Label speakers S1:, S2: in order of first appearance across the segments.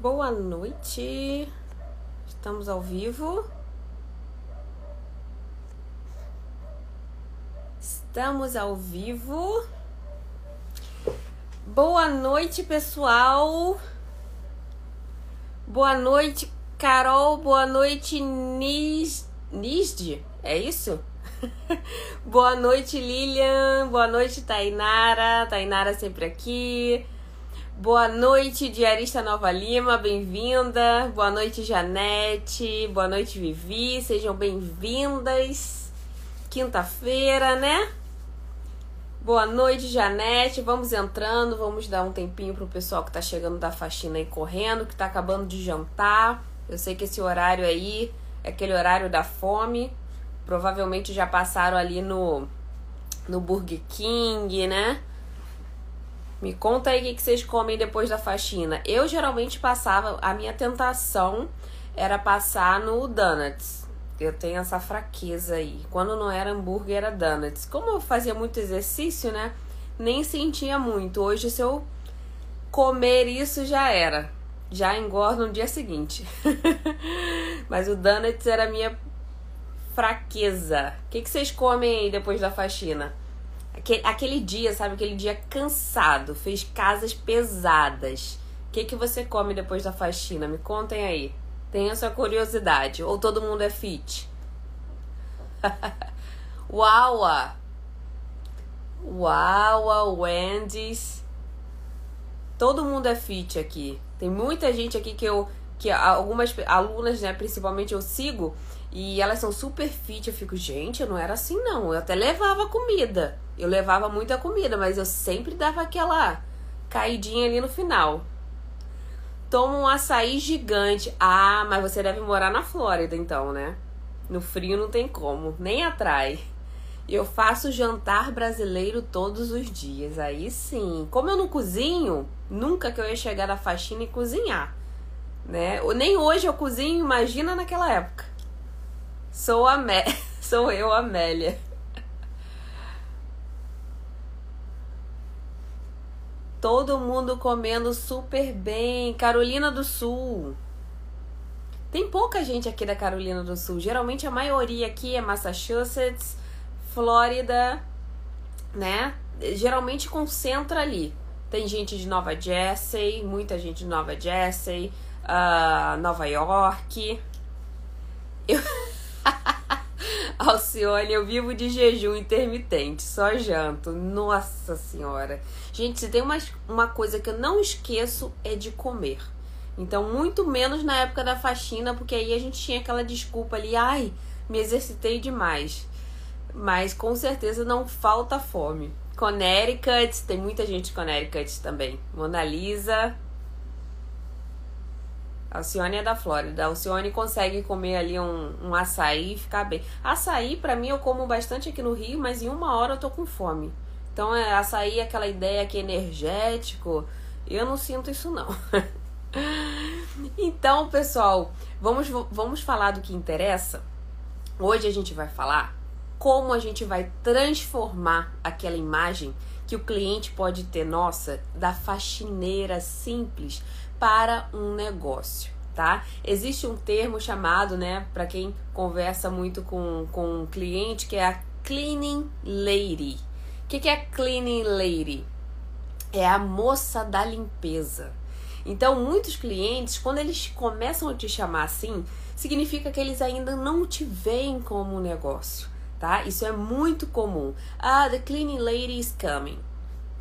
S1: Boa noite. Estamos ao vivo. Estamos ao vivo. Boa noite, pessoal. Boa noite, Carol. Boa noite, Nis... Nisde. É isso? Boa noite, Lilian. Boa noite, Tainara. Tainara sempre aqui. Boa noite, diarista Nova Lima, bem-vinda. Boa noite, Janete. Boa noite, Vivi. Sejam bem-vindas. Quinta-feira, né? Boa noite, Janete. Vamos entrando, vamos dar um tempinho pro pessoal que tá chegando da faxina aí correndo, que tá acabando de jantar. Eu sei que esse horário aí é aquele horário da fome. Provavelmente já passaram ali no no Burger King, né? Me conta aí o que vocês comem depois da faxina. Eu geralmente passava, a minha tentação era passar no Donuts. Eu tenho essa fraqueza aí. Quando não era hambúrguer, era Donuts. Como eu fazia muito exercício, né? Nem sentia muito. Hoje, se eu comer isso, já era. Já engordo no dia seguinte. Mas o Donuts era a minha fraqueza. O que, vocês comem aí depois da faxina? Aquele, aquele dia, sabe? Aquele dia cansado, fez casas pesadas. O que, que você come depois da faxina? Me contem aí. Tenho essa curiosidade. Ou todo mundo é fit? Uau! Uau, Wendy's. Todo mundo é fit aqui. Tem muita gente aqui que eu. Que algumas alunas, né, principalmente eu sigo, e elas são super fit. Eu fico, gente, eu não era assim não. Eu até levava comida. Eu levava muita comida, mas eu sempre dava aquela caidinha ali no final. Toma um açaí gigante. Ah, mas você deve morar na Flórida então, né? No frio não tem como, nem atrai. Eu faço jantar brasileiro todos os dias. Aí sim. Como eu não cozinho, nunca que eu ia chegar na faxina e cozinhar. Né? Nem hoje eu cozinho, imagina naquela época. Sou a Mé... Sou eu, Amélia. Todo mundo comendo super bem. Carolina do Sul. Tem pouca gente aqui da Carolina do Sul. Geralmente a maioria aqui é Massachusetts, Flórida, né? Geralmente concentra ali. Tem gente de Nova Jersey, muita gente de Nova Jersey, uh, Nova York. Eu. Alcione, eu vivo de jejum intermitente, só janto. Nossa Senhora. Gente, se tem uma, uma coisa que eu não esqueço é de comer. Então, muito menos na época da faxina, porque aí a gente tinha aquela desculpa ali, ai, me exercitei demais. Mas com certeza não falta fome. Connecticut, tem muita gente de Connecticut também. Mona Lisa, Alcione é da Flórida. A Alcione consegue comer ali um, um açaí e ficar bem. Açaí, para mim, eu como bastante aqui no Rio, mas em uma hora eu tô com fome. Então, é, açaí é aquela ideia que é energético. Eu não sinto isso, não. então, pessoal, vamos, vamos falar do que interessa. Hoje a gente vai falar como a gente vai transformar aquela imagem que o cliente pode ter nossa da faxineira simples para um negócio, tá? Existe um termo chamado, né, para quem conversa muito com, com um cliente, que é a cleaning lady. O que, que é cleaning lady? É a moça da limpeza. Então, muitos clientes, quando eles começam a te chamar assim, significa que eles ainda não te veem como um negócio, tá? Isso é muito comum. Ah, the cleaning lady is coming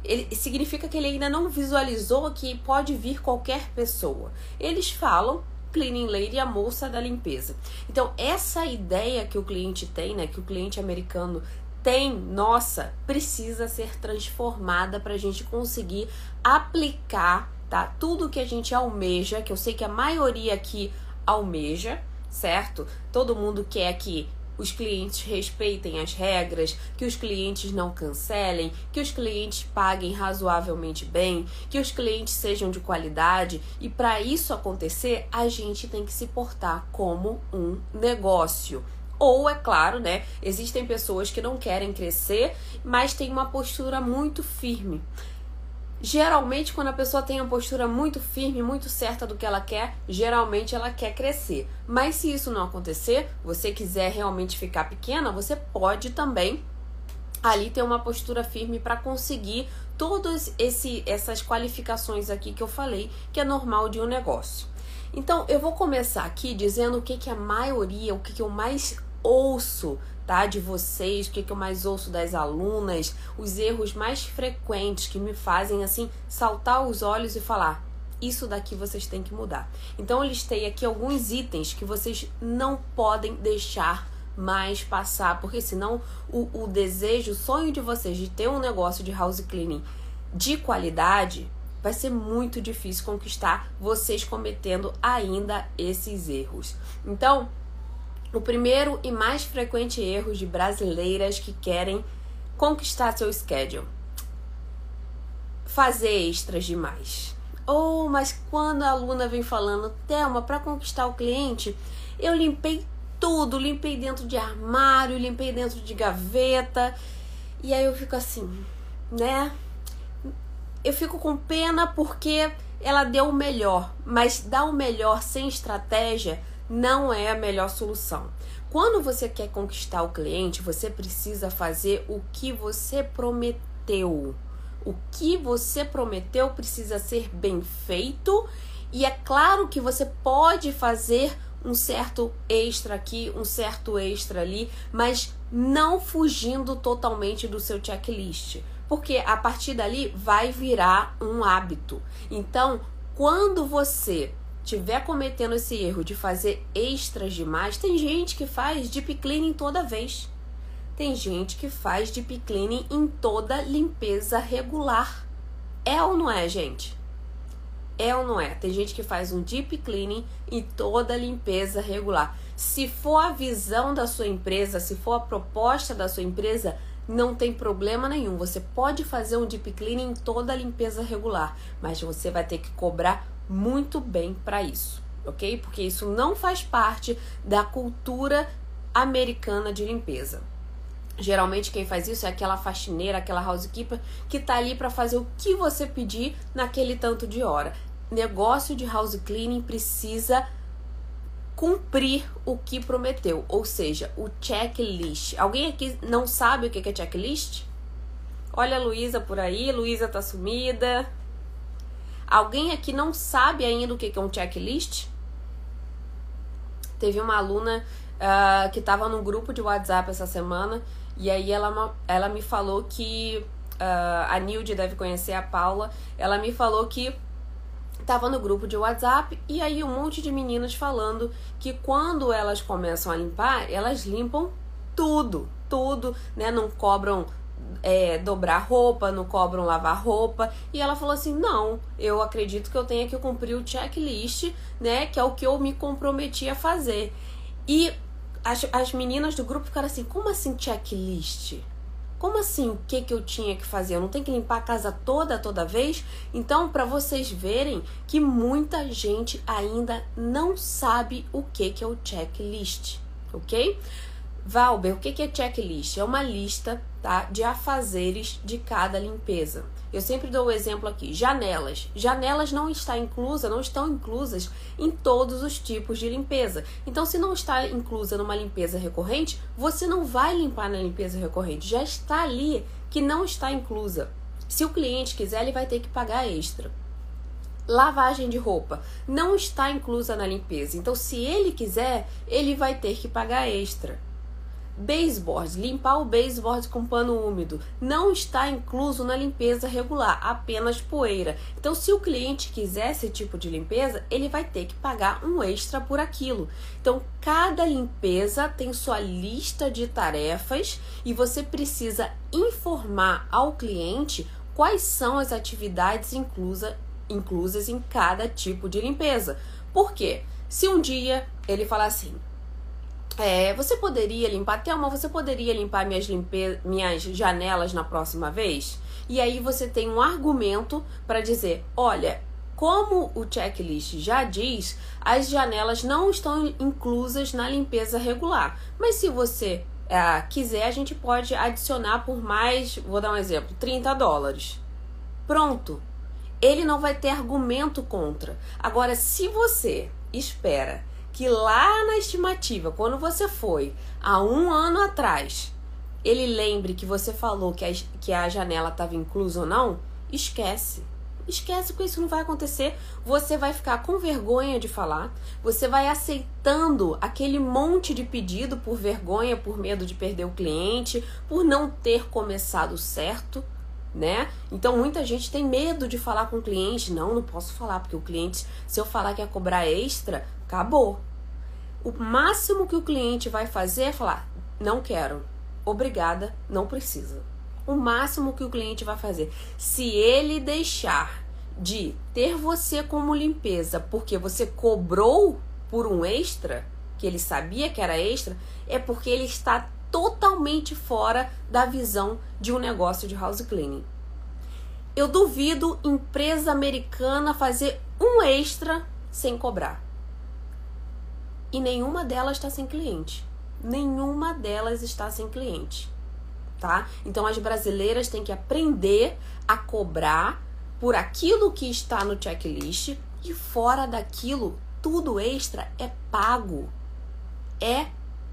S1: ele, significa que ele ainda não visualizou que pode vir qualquer pessoa. Eles falam cleaning lady, a moça da limpeza. Então, essa ideia que o cliente tem, né, que o cliente americano tem, nossa, precisa ser transformada para a gente conseguir aplicar, tá? Tudo que a gente almeja, que eu sei que a maioria aqui almeja, certo? Todo mundo quer que os clientes respeitem as regras, que os clientes não cancelem, que os clientes paguem razoavelmente bem, que os clientes sejam de qualidade e para isso acontecer, a gente tem que se portar como um negócio. Ou, é claro, né? Existem pessoas que não querem crescer, mas têm uma postura muito firme. Geralmente, quando a pessoa tem uma postura muito firme, muito certa do que ela quer, geralmente ela quer crescer. Mas se isso não acontecer, você quiser realmente ficar pequena, você pode também ali ter uma postura firme para conseguir todas esse, essas qualificações aqui que eu falei, que é normal de um negócio. Então, eu vou começar aqui dizendo o que, que a maioria, o que, que eu mais ouço tá? De vocês, o que, que eu mais ouço das alunas, os erros mais frequentes que me fazem assim saltar os olhos e falar: isso daqui vocês têm que mudar. Então eu listei aqui alguns itens que vocês não podem deixar mais passar, porque senão o, o desejo, o sonho de vocês de ter um negócio de house cleaning de qualidade vai ser muito difícil conquistar vocês cometendo ainda esses erros. Então, o primeiro e mais frequente erro de brasileiras que querem conquistar seu schedule. Fazer extras demais. Ou, oh, mas quando a aluna vem falando, Thelma, para conquistar o cliente, eu limpei tudo, limpei dentro de armário, limpei dentro de gaveta. E aí eu fico assim, né? Eu fico com pena porque ela deu o melhor, mas dar o melhor sem estratégia não é a melhor solução. Quando você quer conquistar o cliente, você precisa fazer o que você prometeu. O que você prometeu precisa ser bem feito e é claro que você pode fazer um certo extra aqui, um certo extra ali, mas não fugindo totalmente do seu checklist, porque a partir dali vai virar um hábito. Então, quando você tiver cometendo esse erro de fazer extras demais, tem gente que faz deep cleaning toda vez. Tem gente que faz deep cleaning em toda limpeza regular. É ou não é, gente? É ou não é? Tem gente que faz um deep cleaning em toda limpeza regular. Se for a visão da sua empresa, se for a proposta da sua empresa, não tem problema nenhum. Você pode fazer um deep cleaning em toda limpeza regular, mas você vai ter que cobrar muito bem para isso, ok? Porque isso não faz parte da cultura americana de limpeza. Geralmente quem faz isso é aquela faxineira, aquela housekeeper que tá ali para fazer o que você pedir naquele tanto de hora. Negócio de house cleaning precisa cumprir o que prometeu, ou seja, o checklist. Alguém aqui não sabe o que é checklist? Olha a Luísa por aí, Luísa tá sumida. Alguém aqui não sabe ainda o que é um checklist? Teve uma aluna uh, que estava num grupo de WhatsApp essa semana e aí ela, ela me falou que uh, a Nilde deve conhecer a Paula. Ela me falou que estava no grupo de WhatsApp e aí um monte de meninas falando que quando elas começam a limpar, elas limpam tudo, tudo, né? Não cobram é, dobrar roupa, não cobram lavar roupa. E ela falou assim: não, eu acredito que eu tenha que cumprir o checklist, né? Que é o que eu me comprometi a fazer. E as, as meninas do grupo ficaram assim: como assim checklist? Como assim? O que que eu tinha que fazer? Eu não tenho que limpar a casa toda toda vez? Então, para vocês verem que muita gente ainda não sabe o que que é o checklist, ok? Valber, o que é checklist? É uma lista tá, de afazeres de cada limpeza. Eu sempre dou o exemplo aqui: janelas. Janelas não está inclusa, não estão inclusas em todos os tipos de limpeza. Então, se não está inclusa numa limpeza recorrente, você não vai limpar na limpeza recorrente. Já está ali que não está inclusa. Se o cliente quiser, ele vai ter que pagar extra. Lavagem de roupa não está inclusa na limpeza. Então, se ele quiser, ele vai ter que pagar extra. Baseboard, limpar o baseboard com pano úmido, não está incluso na limpeza regular, apenas poeira. Então, se o cliente quiser esse tipo de limpeza, ele vai ter que pagar um extra por aquilo. Então, cada limpeza tem sua lista de tarefas e você precisa informar ao cliente quais são as atividades inclusa, inclusas em cada tipo de limpeza. Por quê? Se um dia ele falar assim, é, você poderia limpar, Thelma, você poderia limpar minhas, limpe... minhas janelas na próxima vez? E aí você tem um argumento para dizer: olha, como o checklist já diz, as janelas não estão inclusas na limpeza regular. Mas se você é, quiser, a gente pode adicionar por mais, vou dar um exemplo, 30 dólares. Pronto. Ele não vai ter argumento contra. Agora, se você espera que lá na estimativa, quando você foi há um ano atrás, ele lembre que você falou que a, que a janela estava inclusa ou não, esquece. Esquece que isso não vai acontecer. Você vai ficar com vergonha de falar. Você vai aceitando aquele monte de pedido por vergonha, por medo de perder o cliente, por não ter começado certo, né? Então muita gente tem medo de falar com o cliente. Não, não posso falar, porque o cliente, se eu falar que é cobrar extra, acabou. O máximo que o cliente vai fazer é falar: não quero, obrigada, não precisa o máximo que o cliente vai fazer. Se ele deixar de ter você como limpeza porque você cobrou por um extra, que ele sabia que era extra, é porque ele está totalmente fora da visão de um negócio de house cleaning. Eu duvido empresa americana fazer um extra sem cobrar. E nenhuma delas está sem cliente. Nenhuma delas está sem cliente tá? Então as brasileiras têm que aprender a cobrar por aquilo que está no checklist e fora daquilo, tudo extra é pago. É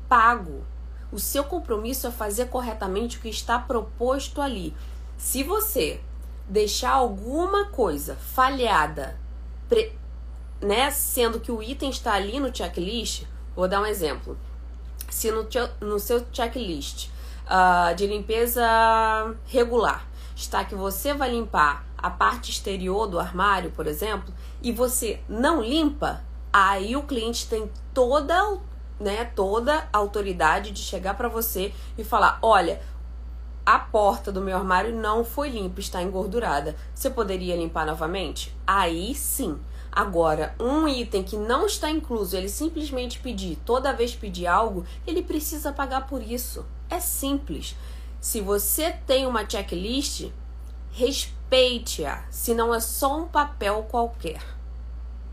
S1: pago. O seu compromisso é fazer corretamente o que está proposto ali. Se você deixar alguma coisa falhada, né, sendo que o item está ali no checklist, vou dar um exemplo. Se no, no seu checklist uh, de limpeza regular está que você vai limpar a parte exterior do armário, por exemplo, e você não limpa, aí o cliente tem toda, né, toda a autoridade de chegar para você e falar: "Olha, a porta do meu armário não foi limpa, está engordurada. Você poderia limpar novamente?" Aí sim. Agora, um item que não está incluso, ele simplesmente pedir, toda vez pedir algo, ele precisa pagar por isso. É simples. Se você tem uma checklist, respeite-a, se não é só um papel qualquer.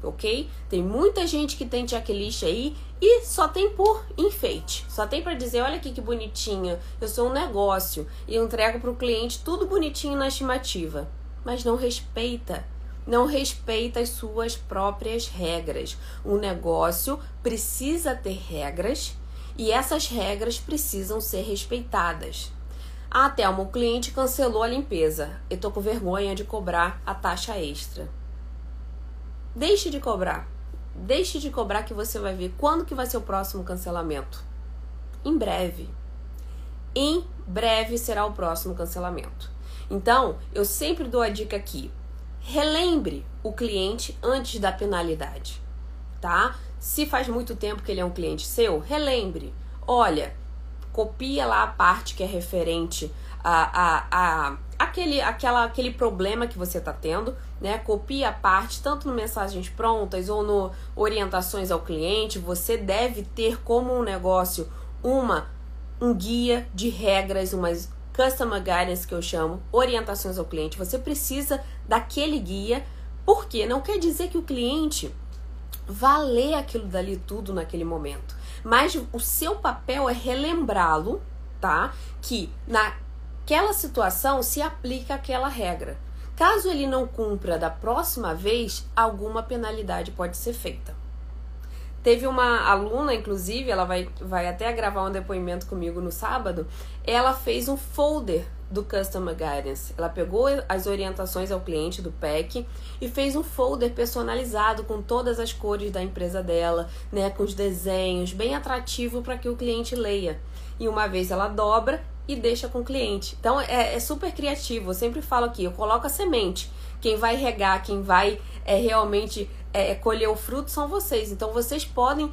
S1: Ok? Tem muita gente que tem checklist aí e só tem por enfeite. Só tem para dizer, olha aqui que bonitinha, eu sou um negócio e entrego para o cliente tudo bonitinho na estimativa, mas não respeita não respeita as suas próprias regras. O negócio precisa ter regras e essas regras precisam ser respeitadas. Ah, Thelma, o cliente cancelou a limpeza. Eu tô com vergonha de cobrar a taxa extra. Deixe de cobrar. Deixe de cobrar que você vai ver quando que vai ser o próximo cancelamento. Em breve. Em breve será o próximo cancelamento. Então, eu sempre dou a dica aqui relembre o cliente antes da penalidade, tá? Se faz muito tempo que ele é um cliente seu, relembre. Olha, copia lá a parte que é referente a, a, a aquele, aquela, aquele problema que você está tendo, né? Copia a parte, tanto no mensagens prontas ou no orientações ao cliente. Você deve ter como um negócio uma um guia de regras, umas Customer Guidance, que eu chamo, orientações ao cliente. Você precisa daquele guia, porque não quer dizer que o cliente vá ler aquilo dali tudo naquele momento. Mas o seu papel é relembrá-lo, tá? Que naquela situação se aplica aquela regra. Caso ele não cumpra da próxima vez, alguma penalidade pode ser feita. Teve uma aluna, inclusive, ela vai, vai até gravar um depoimento comigo no sábado. Ela fez um folder do Customer Guidance. Ela pegou as orientações ao cliente do PEC e fez um folder personalizado com todas as cores da empresa dela, né, com os desenhos, bem atrativo para que o cliente leia. E uma vez ela dobra e deixa com o cliente. Então é, é super criativo. Eu sempre falo aqui, eu coloco a semente. Quem vai regar, quem vai é, realmente é, colher o fruto são vocês. Então vocês podem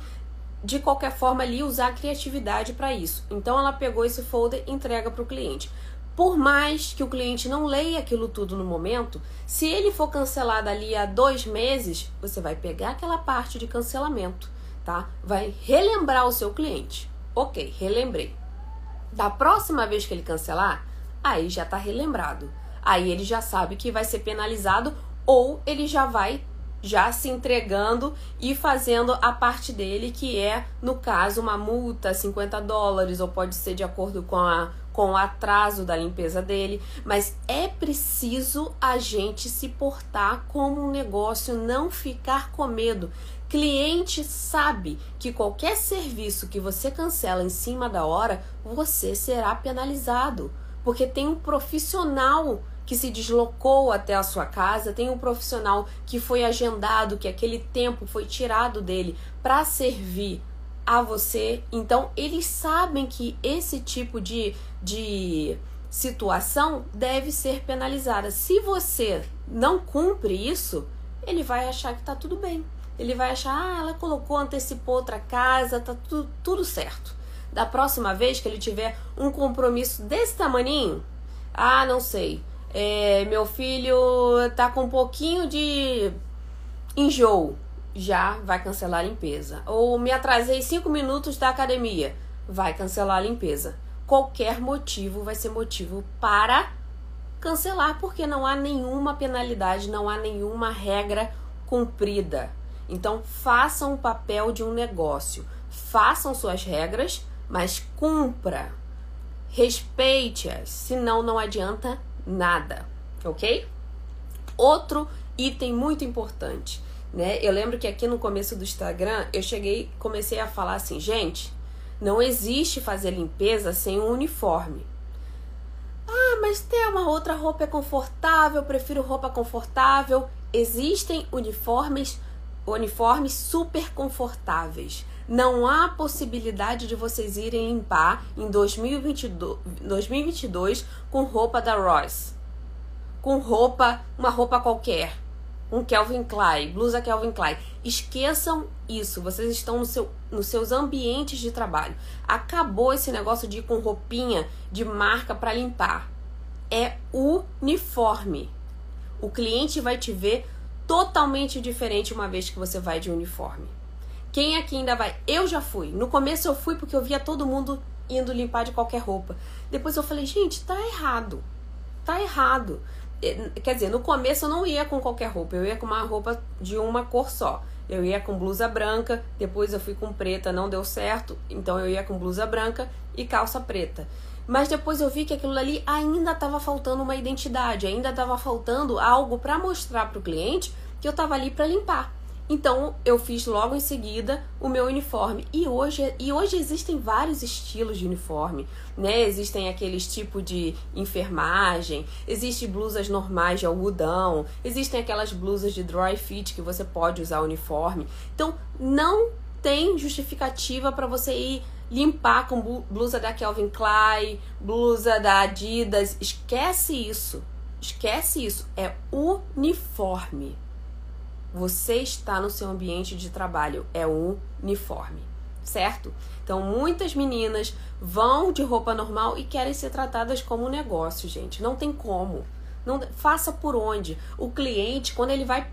S1: de qualquer forma ali usar a criatividade para isso. Então ela pegou esse folder e entrega para o cliente. Por mais que o cliente não leia aquilo tudo no momento, se ele for cancelado ali há dois meses, você vai pegar aquela parte de cancelamento, tá? Vai relembrar o seu cliente. Ok, relembrei. Da próxima vez que ele cancelar, aí já está relembrado. Aí ele já sabe que vai ser penalizado ou ele já vai já se entregando e fazendo a parte dele, que é, no caso, uma multa, 50 dólares, ou pode ser de acordo com a com o atraso da limpeza dele, mas é preciso a gente se portar como um negócio, não ficar com medo. Cliente sabe que qualquer serviço que você cancela em cima da hora, você será penalizado, porque tem um profissional que se deslocou até a sua casa, tem um profissional que foi agendado, que aquele tempo foi tirado dele para servir a você. Então, eles sabem que esse tipo de, de situação deve ser penalizada. Se você não cumpre isso, ele vai achar que tá tudo bem. Ele vai achar, ah, ela colocou, antecipou outra casa, tá tudo, tudo certo. Da próxima vez que ele tiver um compromisso desse tamaninho, ah, não sei, é, meu filho tá com um pouquinho de enjoo, já vai cancelar a limpeza. Ou me atrasei cinco minutos da academia, vai cancelar a limpeza. Qualquer motivo vai ser motivo para cancelar, porque não há nenhuma penalidade, não há nenhuma regra cumprida. Então, façam o papel de um negócio, façam suas regras, mas cumpra, respeite-as, senão não adianta nada, ok? Outro item muito importante, né? Eu lembro que aqui no começo do Instagram eu cheguei, comecei a falar assim, gente, não existe fazer limpeza sem um uniforme. Ah, mas ter uma outra roupa é confortável, prefiro roupa confortável. Existem uniformes, uniformes super confortáveis. Não há possibilidade de vocês irem limpar em 2022, 2022 com roupa da Royce. Com roupa, uma roupa qualquer. Um Calvin Klein, blusa Calvin Klein. Esqueçam isso. Vocês estão no seu, nos seus ambientes de trabalho. Acabou esse negócio de ir com roupinha de marca para limpar. É uniforme. O cliente vai te ver totalmente diferente uma vez que você vai de uniforme. Quem aqui ainda vai? Eu já fui. No começo eu fui porque eu via todo mundo indo limpar de qualquer roupa. Depois eu falei, gente, tá errado. Tá errado. Quer dizer, no começo eu não ia com qualquer roupa, eu ia com uma roupa de uma cor só. Eu ia com blusa branca, depois eu fui com preta, não deu certo, então eu ia com blusa branca e calça preta. Mas depois eu vi que aquilo ali ainda estava faltando uma identidade, ainda estava faltando algo para mostrar para o cliente que eu estava ali para limpar. Então eu fiz logo em seguida o meu uniforme. E hoje, e hoje existem vários estilos de uniforme, né? Existem aqueles tipo de enfermagem, existem blusas normais de algodão, existem aquelas blusas de dry fit que você pode usar uniforme. Então não tem justificativa para você ir limpar com blusa da Calvin Klein, blusa da Adidas. Esquece isso. Esquece isso. É uniforme. Você está no seu ambiente de trabalho, é uniforme, certo? Então, muitas meninas vão de roupa normal e querem ser tratadas como negócio, gente. Não tem como. Não faça por onde. O cliente, quando ele vai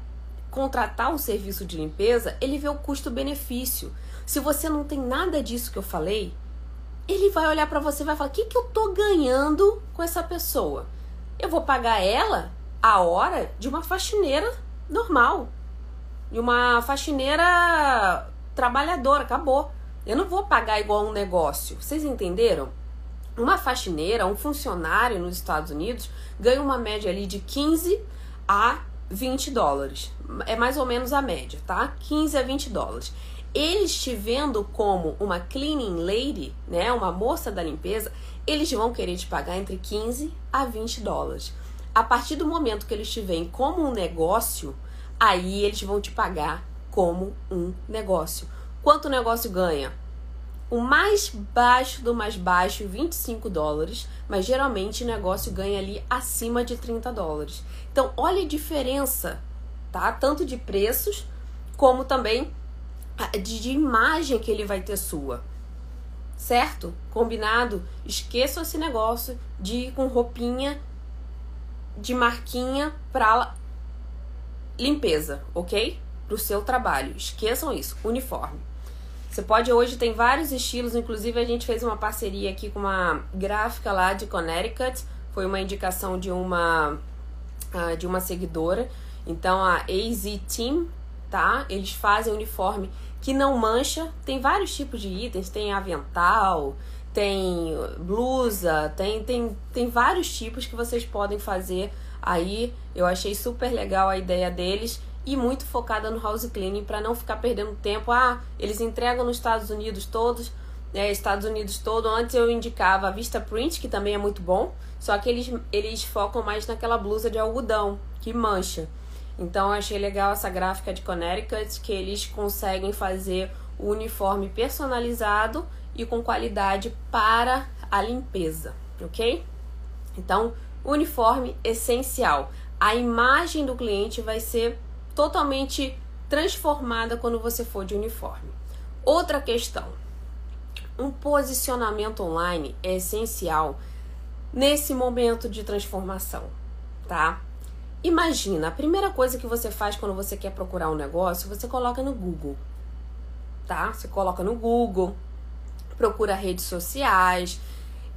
S1: contratar um serviço de limpeza, ele vê o custo-benefício. Se você não tem nada disso que eu falei, ele vai olhar para você e vai falar: "O que que eu tô ganhando com essa pessoa? Eu vou pagar ela a hora de uma faxineira normal e uma faxineira trabalhadora, acabou. Eu não vou pagar igual um negócio. Vocês entenderam? Uma faxineira, um funcionário nos Estados Unidos ganha uma média ali de 15 a 20 dólares. É mais ou menos a média, tá? 15 a 20 dólares. Eles te vendo como uma cleaning lady, né, uma moça da limpeza, eles vão querer te pagar entre 15 a 20 dólares. A partir do momento que eles te veem como um negócio, aí eles vão te pagar como um negócio. Quanto o negócio ganha? O mais baixo do mais baixo, 25 dólares, mas geralmente o negócio ganha ali acima de 30 dólares. Então, olha a diferença, tá? Tanto de preços como também de, imagem que ele vai ter sua. Certo? Combinado? Esqueçam esse negócio de ir com roupinha de marquinha pra limpeza, ok? Para o seu trabalho. Esqueçam isso, uniforme. Você pode hoje tem vários estilos, inclusive a gente fez uma parceria aqui com uma gráfica lá de Connecticut, foi uma indicação de uma uh, de uma seguidora. Então a AZ Team, tá? Eles fazem uniforme que não mancha, tem vários tipos de itens, tem avental, tem blusa, tem, tem, tem vários tipos que vocês podem fazer aí. Eu achei super legal a ideia deles e muito focada no house cleaning para não ficar perdendo tempo. Ah, eles entregam nos Estados Unidos todos, né, Estados Unidos todo. Antes eu indicava a Vista Print, que também é muito bom, só que eles, eles focam mais naquela blusa de algodão que mancha. Então eu achei legal essa gráfica de Connecticut que eles conseguem fazer o uniforme personalizado e com qualidade para a limpeza, ok? Então, uniforme essencial. A imagem do cliente vai ser totalmente transformada quando você for de uniforme. Outra questão: um posicionamento online é essencial nesse momento de transformação, tá? Imagina, a primeira coisa que você faz quando você quer procurar um negócio, você coloca no Google, tá? Você coloca no Google, procura redes sociais.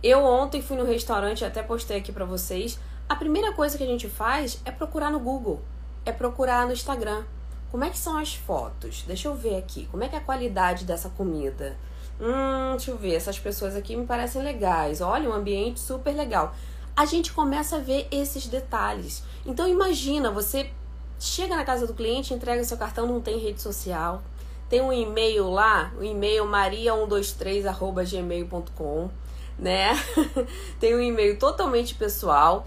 S1: Eu ontem fui no restaurante, até postei aqui para vocês. A primeira coisa que a gente faz é procurar no Google, é procurar no Instagram. Como é que são as fotos? Deixa eu ver aqui. Como é que é a qualidade dessa comida? Hum, deixa eu ver. Essas pessoas aqui me parecem legais. Olha, um ambiente super legal. A gente começa a ver esses detalhes. Então imagina, você chega na casa do cliente, entrega seu cartão, não tem rede social, tem um e-mail lá, o e-mail maria123@gmail.com, né? tem um e-mail totalmente pessoal,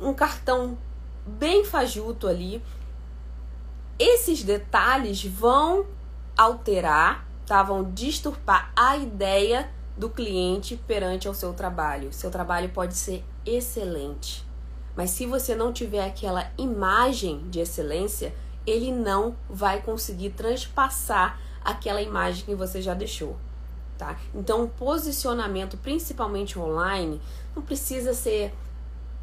S1: um cartão bem fajuto ali. Esses detalhes vão alterar, tá? Vão disturbar a ideia do cliente perante ao seu trabalho. Seu trabalho pode ser excelente, mas se você não tiver aquela imagem de excelência, ele não vai conseguir transpassar aquela imagem que você já deixou. Tá? Então, o posicionamento, principalmente online, não precisa ser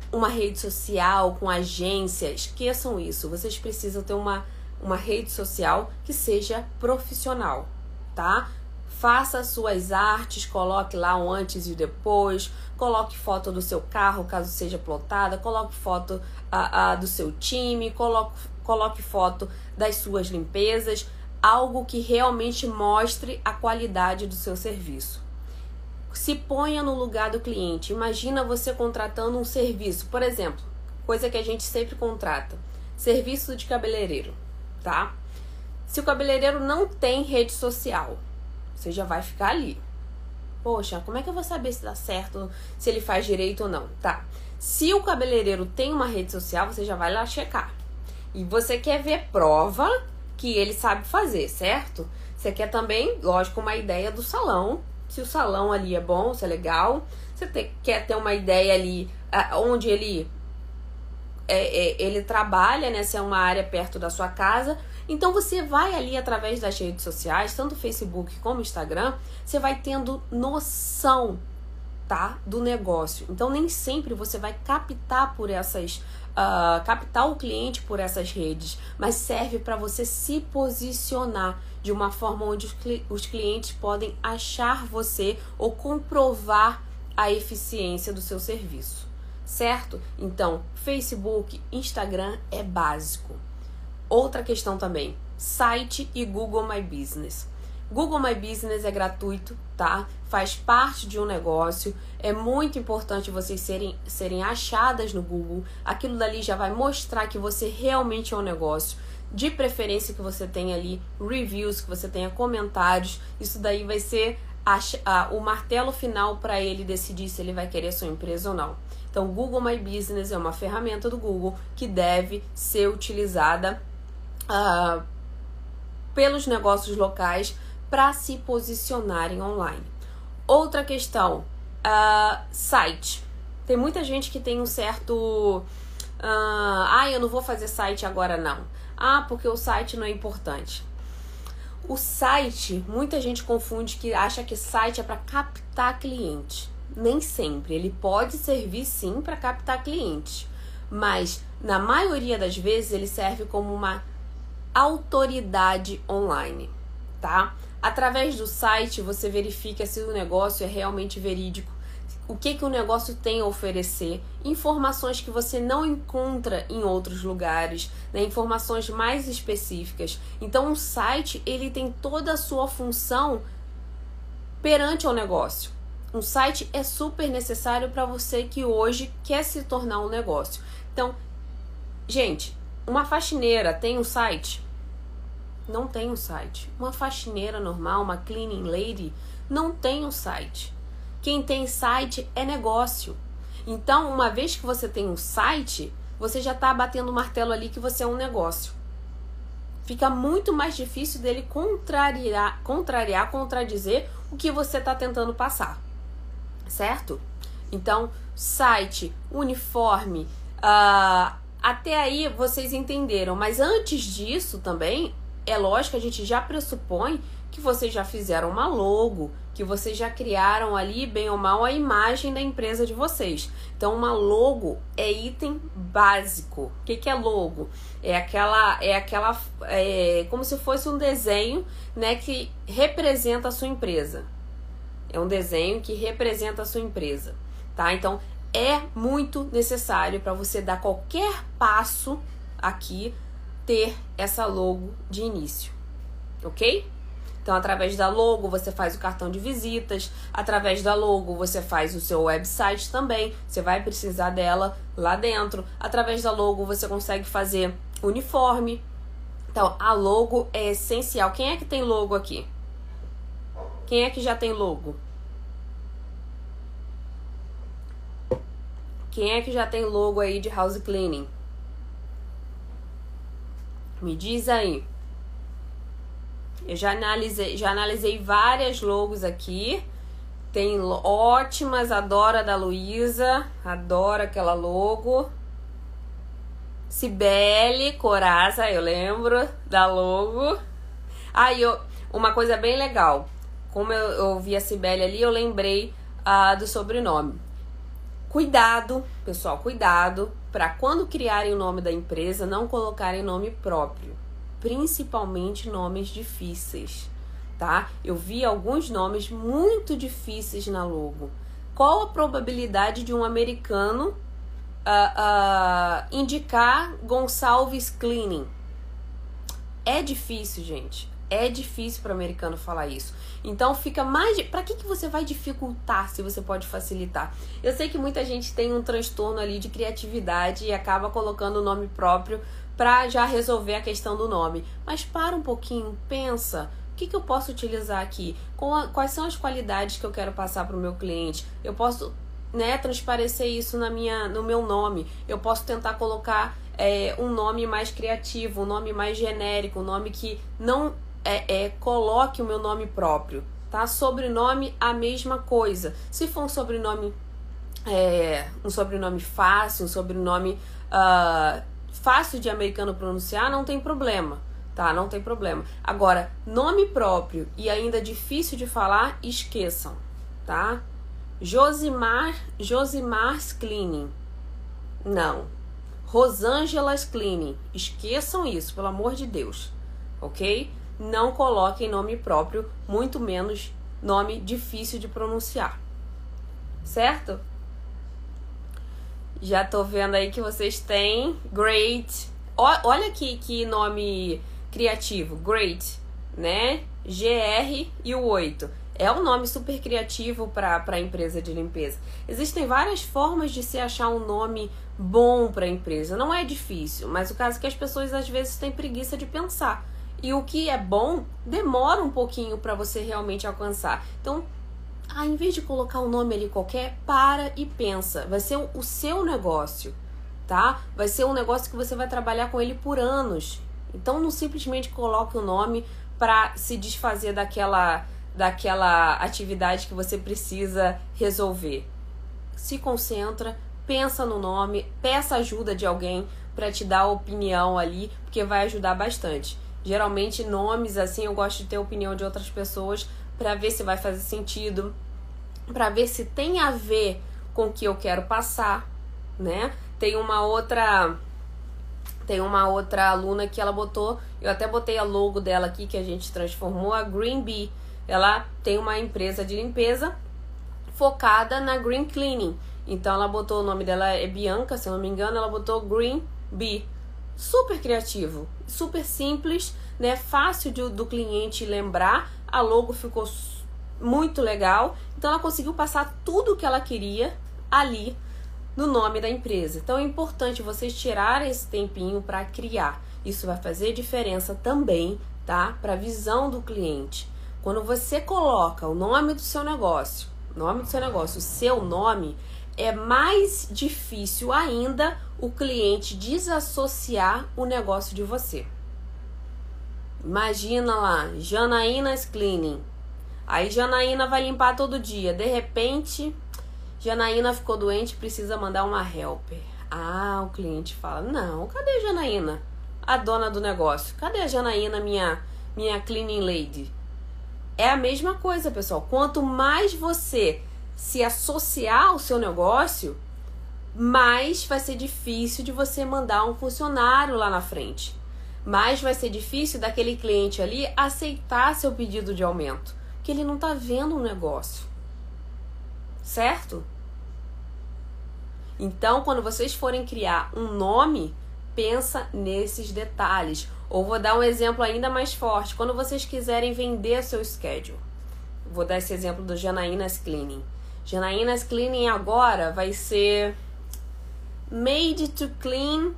S1: uma rede social com agência, esqueçam isso. Vocês precisam ter uma, uma rede social que seja profissional, tá? Faça suas artes, coloque lá um antes e depois, coloque foto do seu carro, caso seja plotada, coloque foto a, a, do seu time, coloque, coloque foto das suas limpezas, algo que realmente mostre a qualidade do seu serviço. Se ponha no lugar do cliente. Imagina você contratando um serviço, por exemplo, coisa que a gente sempre contrata, serviço de cabeleireiro, tá? Se o cabeleireiro não tem rede social, você já vai ficar ali. Poxa, como é que eu vou saber se dá certo, se ele faz direito ou não? Tá. Se o cabeleireiro tem uma rede social, você já vai lá checar. E você quer ver prova que ele sabe fazer, certo? Você quer também, lógico, uma ideia do salão. Se o salão ali é bom, se é legal. Você te, quer ter uma ideia ali uh, onde ele é, é, ele trabalha, né? Se é uma área perto da sua casa. Então você vai ali através das redes sociais, tanto Facebook como Instagram, você vai tendo noção, tá? Do negócio. Então nem sempre você vai captar por essas uh, captar o cliente por essas redes, mas serve para você se posicionar de uma forma onde os, cli os clientes podem achar você ou comprovar a eficiência do seu serviço, certo? Então, Facebook, Instagram é básico. Outra questão também: site e Google My Business. Google My Business é gratuito, tá? Faz parte de um negócio. É muito importante vocês serem, serem achadas no Google. Aquilo dali já vai mostrar que você realmente é um negócio. De preferência que você tenha ali reviews, que você tenha comentários. Isso daí vai ser a, a, o martelo final para ele decidir se ele vai querer sua empresa ou não. Então, Google My Business é uma ferramenta do Google que deve ser utilizada uh, pelos negócios locais para se posicionarem online. Outra questão, uh, site. Tem muita gente que tem um certo. Uh, ah, eu não vou fazer site agora não. Ah, porque o site não é importante. O site, muita gente confunde que acha que site é para captar cliente. Nem sempre. Ele pode servir sim para captar cliente, mas na maioria das vezes ele serve como uma autoridade online, tá? Através do site você verifica se o negócio é realmente verídico, o que, que o negócio tem a oferecer, informações que você não encontra em outros lugares, né? informações mais específicas. Então, o site ele tem toda a sua função perante ao negócio. Um site é super necessário para você que hoje quer se tornar um negócio. Então, gente, uma faxineira tem um site? Não tem um site. Uma faxineira normal, uma cleaning lady, não tem um site. Quem tem site é negócio. Então, uma vez que você tem um site, você já está batendo o martelo ali que você é um negócio. Fica muito mais difícil dele contrariar, contrariar, contradizer o que você está tentando passar, certo? Então, site, uniforme, uh, até aí vocês entenderam, mas antes disso também, é lógico a gente já pressupõe que vocês já fizeram uma logo, que vocês já criaram ali, bem ou mal, a imagem da empresa de vocês. Então, uma logo é item básico. O que, que é logo? É aquela, é aquela, é como se fosse um desenho, né, que representa a sua empresa. É um desenho que representa a sua empresa, tá? Então, é muito necessário para você dar qualquer passo aqui ter essa logo de início, ok? Então, através da logo, você faz o cartão de visitas. Através da logo, você faz o seu website também. Você vai precisar dela lá dentro. Através da logo, você consegue fazer uniforme. Então, a logo é essencial. Quem é que tem logo aqui? Quem é que já tem logo? Quem é que já tem logo aí de house cleaning? Me diz aí. Eu já analisei, já analisei várias logos aqui. Tem ótimas, adoro a da Luísa, adoro aquela logo. Cibele Coraza, eu lembro da logo. Aí, ah, uma coisa bem legal. Como eu, eu vi a Cibele ali, eu lembrei uh, do sobrenome. Cuidado, pessoal, cuidado para quando criarem o nome da empresa não colocarem nome próprio principalmente nomes difíceis, tá? Eu vi alguns nomes muito difíceis na logo. Qual a probabilidade de um americano uh, uh, indicar Gonçalves Cleaning? É difícil, gente. É difícil para o americano falar isso. Então fica mais. Para que, que você vai dificultar se você pode facilitar? Eu sei que muita gente tem um transtorno ali de criatividade e acaba colocando o nome próprio para já resolver a questão do nome. Mas para um pouquinho, pensa. O que, que eu posso utilizar aqui? Quais são as qualidades que eu quero passar para o meu cliente? Eu posso né, transparecer isso na minha, no meu nome. Eu posso tentar colocar é, um nome mais criativo, um nome mais genérico, um nome que não é, é, coloque o meu nome próprio. Tá? Sobrenome, a mesma coisa. Se for um sobrenome, é, um sobrenome fácil, um sobrenome uh, fácil de americano pronunciar, não tem problema, tá? Não tem problema. Agora, nome próprio e ainda difícil de falar, esqueçam, tá? Josimar, Josimars Cleaning. Não. Rosângelas Cleaning. Esqueçam isso, pelo amor de Deus. OK? Não coloquem nome próprio, muito menos nome difícil de pronunciar. Certo? Já tô vendo aí que vocês têm Great. O, olha que, que nome criativo. Great, né? GR e o 8. É um nome super criativo para a empresa de limpeza. Existem várias formas de se achar um nome bom para a empresa. Não é difícil, mas o caso é que as pessoas às vezes têm preguiça de pensar. E o que é bom demora um pouquinho para você realmente alcançar. Então, ah, em vez de colocar um nome ali qualquer, para e pensa. Vai ser o seu negócio, tá? Vai ser um negócio que você vai trabalhar com ele por anos. Então não simplesmente coloque o um nome para se desfazer daquela daquela atividade que você precisa resolver. Se concentra, pensa no nome, peça ajuda de alguém para te dar opinião ali, porque vai ajudar bastante. Geralmente nomes assim eu gosto de ter opinião de outras pessoas para ver se vai fazer sentido, para ver se tem a ver com o que eu quero passar, né? Tem uma outra tem uma outra aluna que ela botou, eu até botei a logo dela aqui que a gente transformou a Green Bee. Ela tem uma empresa de limpeza focada na green cleaning. Então ela botou o nome dela é Bianca, se eu não me engano, ela botou Green Bee. Super criativo, super simples, né? Fácil de, do cliente lembrar, a logo ficou muito legal. Então ela conseguiu passar tudo o que ela queria ali no nome da empresa. Então é importante vocês tirarem esse tempinho para criar. Isso vai fazer diferença também, tá? Para a visão do cliente. Quando você coloca o nome do seu negócio, nome do seu negócio, o seu nome, é mais difícil ainda o cliente desassociar o negócio de você. Imagina lá, Janaína's Cleaning. Aí Janaína vai limpar todo dia. De repente, Janaína ficou doente, precisa mandar uma helper. Ah, o cliente fala: "Não, cadê a Janaína? A dona do negócio. Cadê a Janaína, minha minha cleaning lady?" É a mesma coisa, pessoal. Quanto mais você se associar ao seu negócio, mais vai ser difícil de você mandar um funcionário lá na frente. Mais vai ser difícil daquele cliente ali aceitar seu pedido de aumento, porque ele não está vendo um negócio. Certo? Então, quando vocês forem criar um nome, pensa nesses detalhes. Ou vou dar um exemplo ainda mais forte. Quando vocês quiserem vender seu schedule. Vou dar esse exemplo do Janaína's Cleaning. Janaína's Cleaning agora vai ser made to clean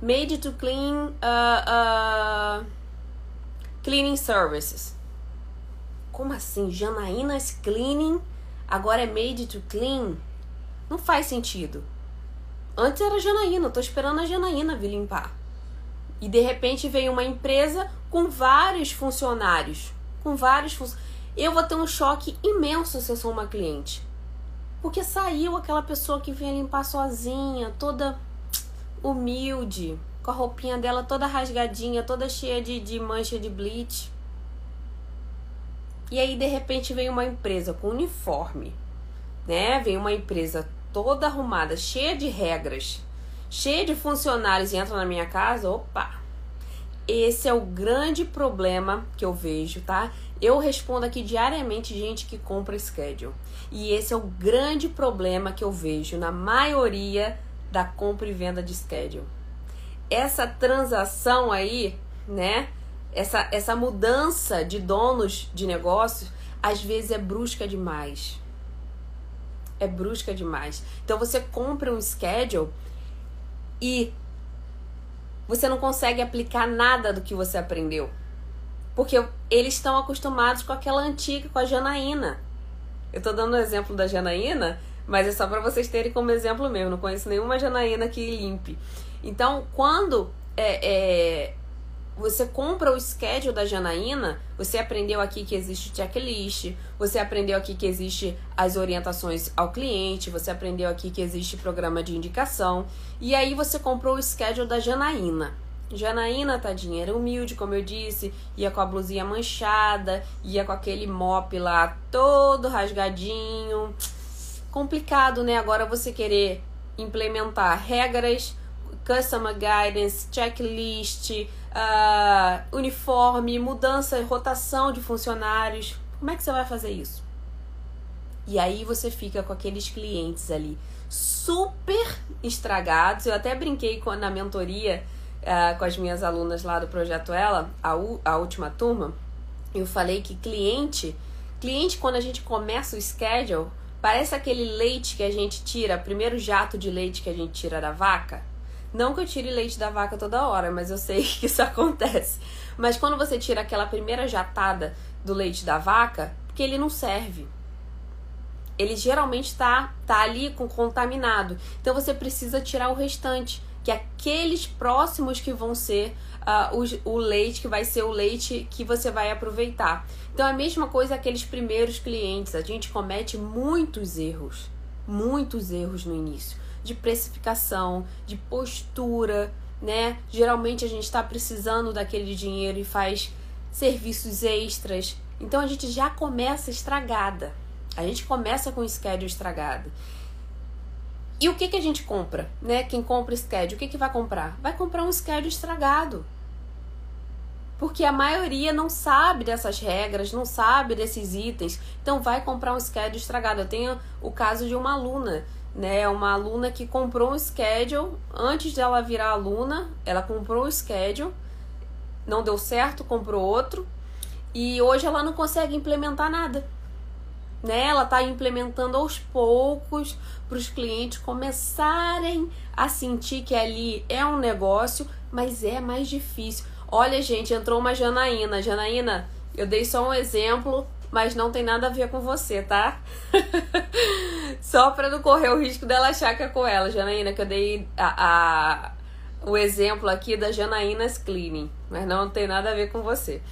S1: made to clean uh, uh, cleaning services. Como assim? Janaína's Cleaning agora é made to clean? Não faz sentido. Antes era Janaína, eu tô esperando a Janaína vir limpar. E de repente veio uma empresa com vários funcionários. Com vários funcionários. Eu vou ter um choque imenso se eu sou uma cliente. Porque saiu aquela pessoa que vinha limpar sozinha, toda humilde, com a roupinha dela toda rasgadinha, toda cheia de, de mancha de bleach. E aí, de repente, vem uma empresa com uniforme, né? Vem uma empresa toda arrumada, cheia de regras, cheia de funcionários e entra na minha casa, opa! Esse é o grande problema que eu vejo, tá? Eu respondo aqui diariamente gente que compra schedule. E esse é o grande problema que eu vejo na maioria da compra e venda de schedule. Essa transação aí, né? Essa, essa mudança de donos de negócio, às vezes é brusca demais é brusca demais. Então você compra um schedule e você não consegue aplicar nada do que você aprendeu. Porque eles estão acostumados com aquela antiga, com a Janaína. Eu tô dando o exemplo da Janaína, mas é só para vocês terem como exemplo mesmo. Não conheço nenhuma Janaína que limpe. Então, quando é, é, você compra o schedule da Janaína, você aprendeu aqui que existe checklist, você aprendeu aqui que existe as orientações ao cliente, você aprendeu aqui que existe programa de indicação, e aí você comprou o schedule da Janaína. Janaína, tadinha, era humilde, como eu disse, ia com a blusinha manchada, ia com aquele mop lá todo rasgadinho. Complicado, né? Agora você querer implementar regras, customer guidance, checklist, uh, uniforme, mudança, rotação de funcionários. Como é que você vai fazer isso? E aí você fica com aqueles clientes ali super estragados. Eu até brinquei na mentoria uh, com as minhas alunas lá do Projeto Ela, a, a última turma. Eu falei que cliente, cliente quando a gente começa o schedule, parece aquele leite que a gente tira, primeiro jato de leite que a gente tira da vaca não que eu tire leite da vaca toda hora, mas eu sei que isso acontece. Mas quando você tira aquela primeira jatada do leite da vaca, porque ele não serve. Ele geralmente está tá ali com contaminado. Então você precisa tirar o restante, que aqueles próximos que vão ser uh, o, leite, que vai ser o leite que você vai aproveitar. Então a mesma coisa aqueles primeiros clientes. A gente comete muitos erros, muitos erros no início de precificação, de postura, né? Geralmente a gente está precisando daquele dinheiro e faz serviços extras. Então a gente já começa estragada. A gente começa com o schedule estragado. E o que, que a gente compra? Né? Quem compra schedule, o que, que vai comprar? Vai comprar um schedule estragado. Porque a maioria não sabe dessas regras, não sabe desses itens. Então vai comprar um schedule estragado. Eu tenho o caso de uma aluna né? Uma aluna que comprou um schedule antes dela virar aluna, ela comprou o schedule, não deu certo, comprou outro. e hoje ela não consegue implementar nada. Né? Ela está implementando aos poucos para os clientes começarem a sentir que ali é um negócio, mas é mais difícil. Olha, gente, entrou uma Janaína. Janaína, eu dei só um exemplo, mas não tem nada a ver com você, tá? só para não correr o risco dela achar que é com ela, Janaína, que eu dei a, a, o exemplo aqui da Janaína's Cleaning, mas não tem nada a ver com você.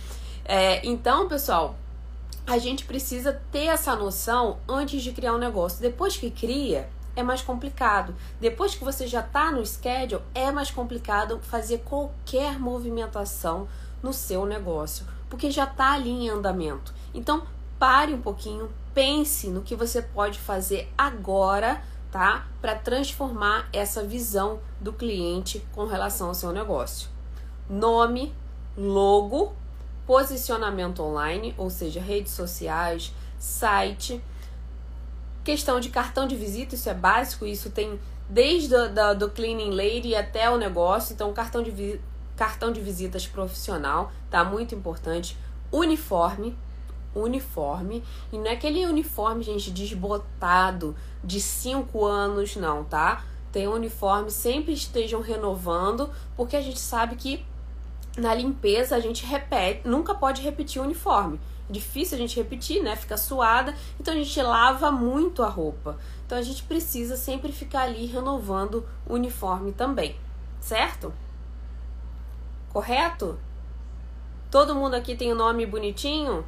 S1: É, então, pessoal, a gente precisa ter essa noção antes de criar um negócio. Depois que cria, é mais complicado. Depois que você já está no schedule, é mais complicado fazer qualquer movimentação no seu negócio, porque já está ali em andamento. Então, pare um pouquinho, pense no que você pode fazer agora, tá? Para transformar essa visão do cliente com relação ao seu negócio. Nome, logo, posicionamento online, ou seja, redes sociais, site, questão de cartão de visita, isso é básico, isso tem desde do, do cleaning lady até o negócio, então cartão de, cartão de visitas profissional, tá muito importante. Uniforme, uniforme, e não é aquele uniforme, gente, desbotado de 5 anos, não, tá? Tem um uniforme, sempre estejam renovando, porque a gente sabe que na limpeza a gente repete, nunca pode repetir o uniforme. É difícil a gente repetir, né? Fica suada, então a gente lava muito a roupa. Então a gente precisa sempre ficar ali renovando o uniforme também, certo? Correto? Todo mundo aqui tem o um nome bonitinho?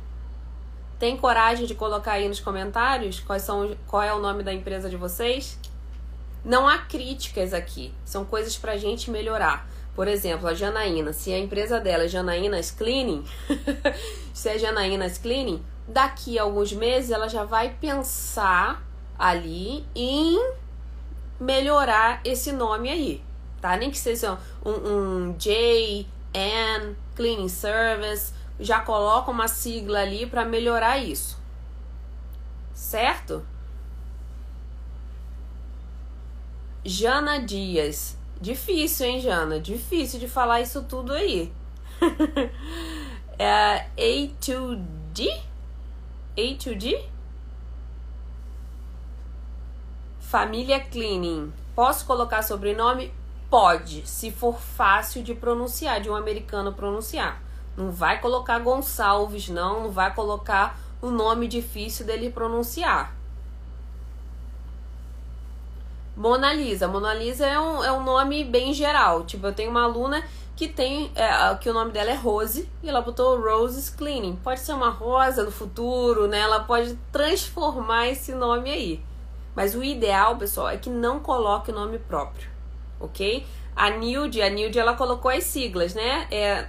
S1: Tem coragem de colocar aí nos comentários quais são, qual é o nome da empresa de vocês? Não há críticas aqui, são coisas pra gente melhorar. Por exemplo, a Janaína, se a empresa dela é Janaína's Cleaning, se é Janaína's Cleaning, daqui a alguns meses ela já vai pensar ali em melhorar esse nome aí, tá? Nem que seja um, um J, N, Cleaning Service, já coloca uma sigla ali para melhorar isso. Certo? Jana Dias. Difícil, hein, Jana? Difícil de falar isso tudo aí. é A2D? A2D? Família Cleaning. Posso colocar sobrenome? Pode, se for fácil de pronunciar, de um americano pronunciar. Não vai colocar Gonçalves, não. Não vai colocar o nome difícil dele pronunciar. Mona Lisa. Mona Lisa é um, é um nome bem geral. Tipo, eu tenho uma aluna que tem é, que o nome dela é Rose e ela botou Roses Cleaning. Pode ser uma rosa no futuro, né? Ela pode transformar esse nome aí. Mas o ideal, pessoal, é que não coloque o nome próprio, ok? A Nilde, a Nilde, ela colocou as siglas, né? É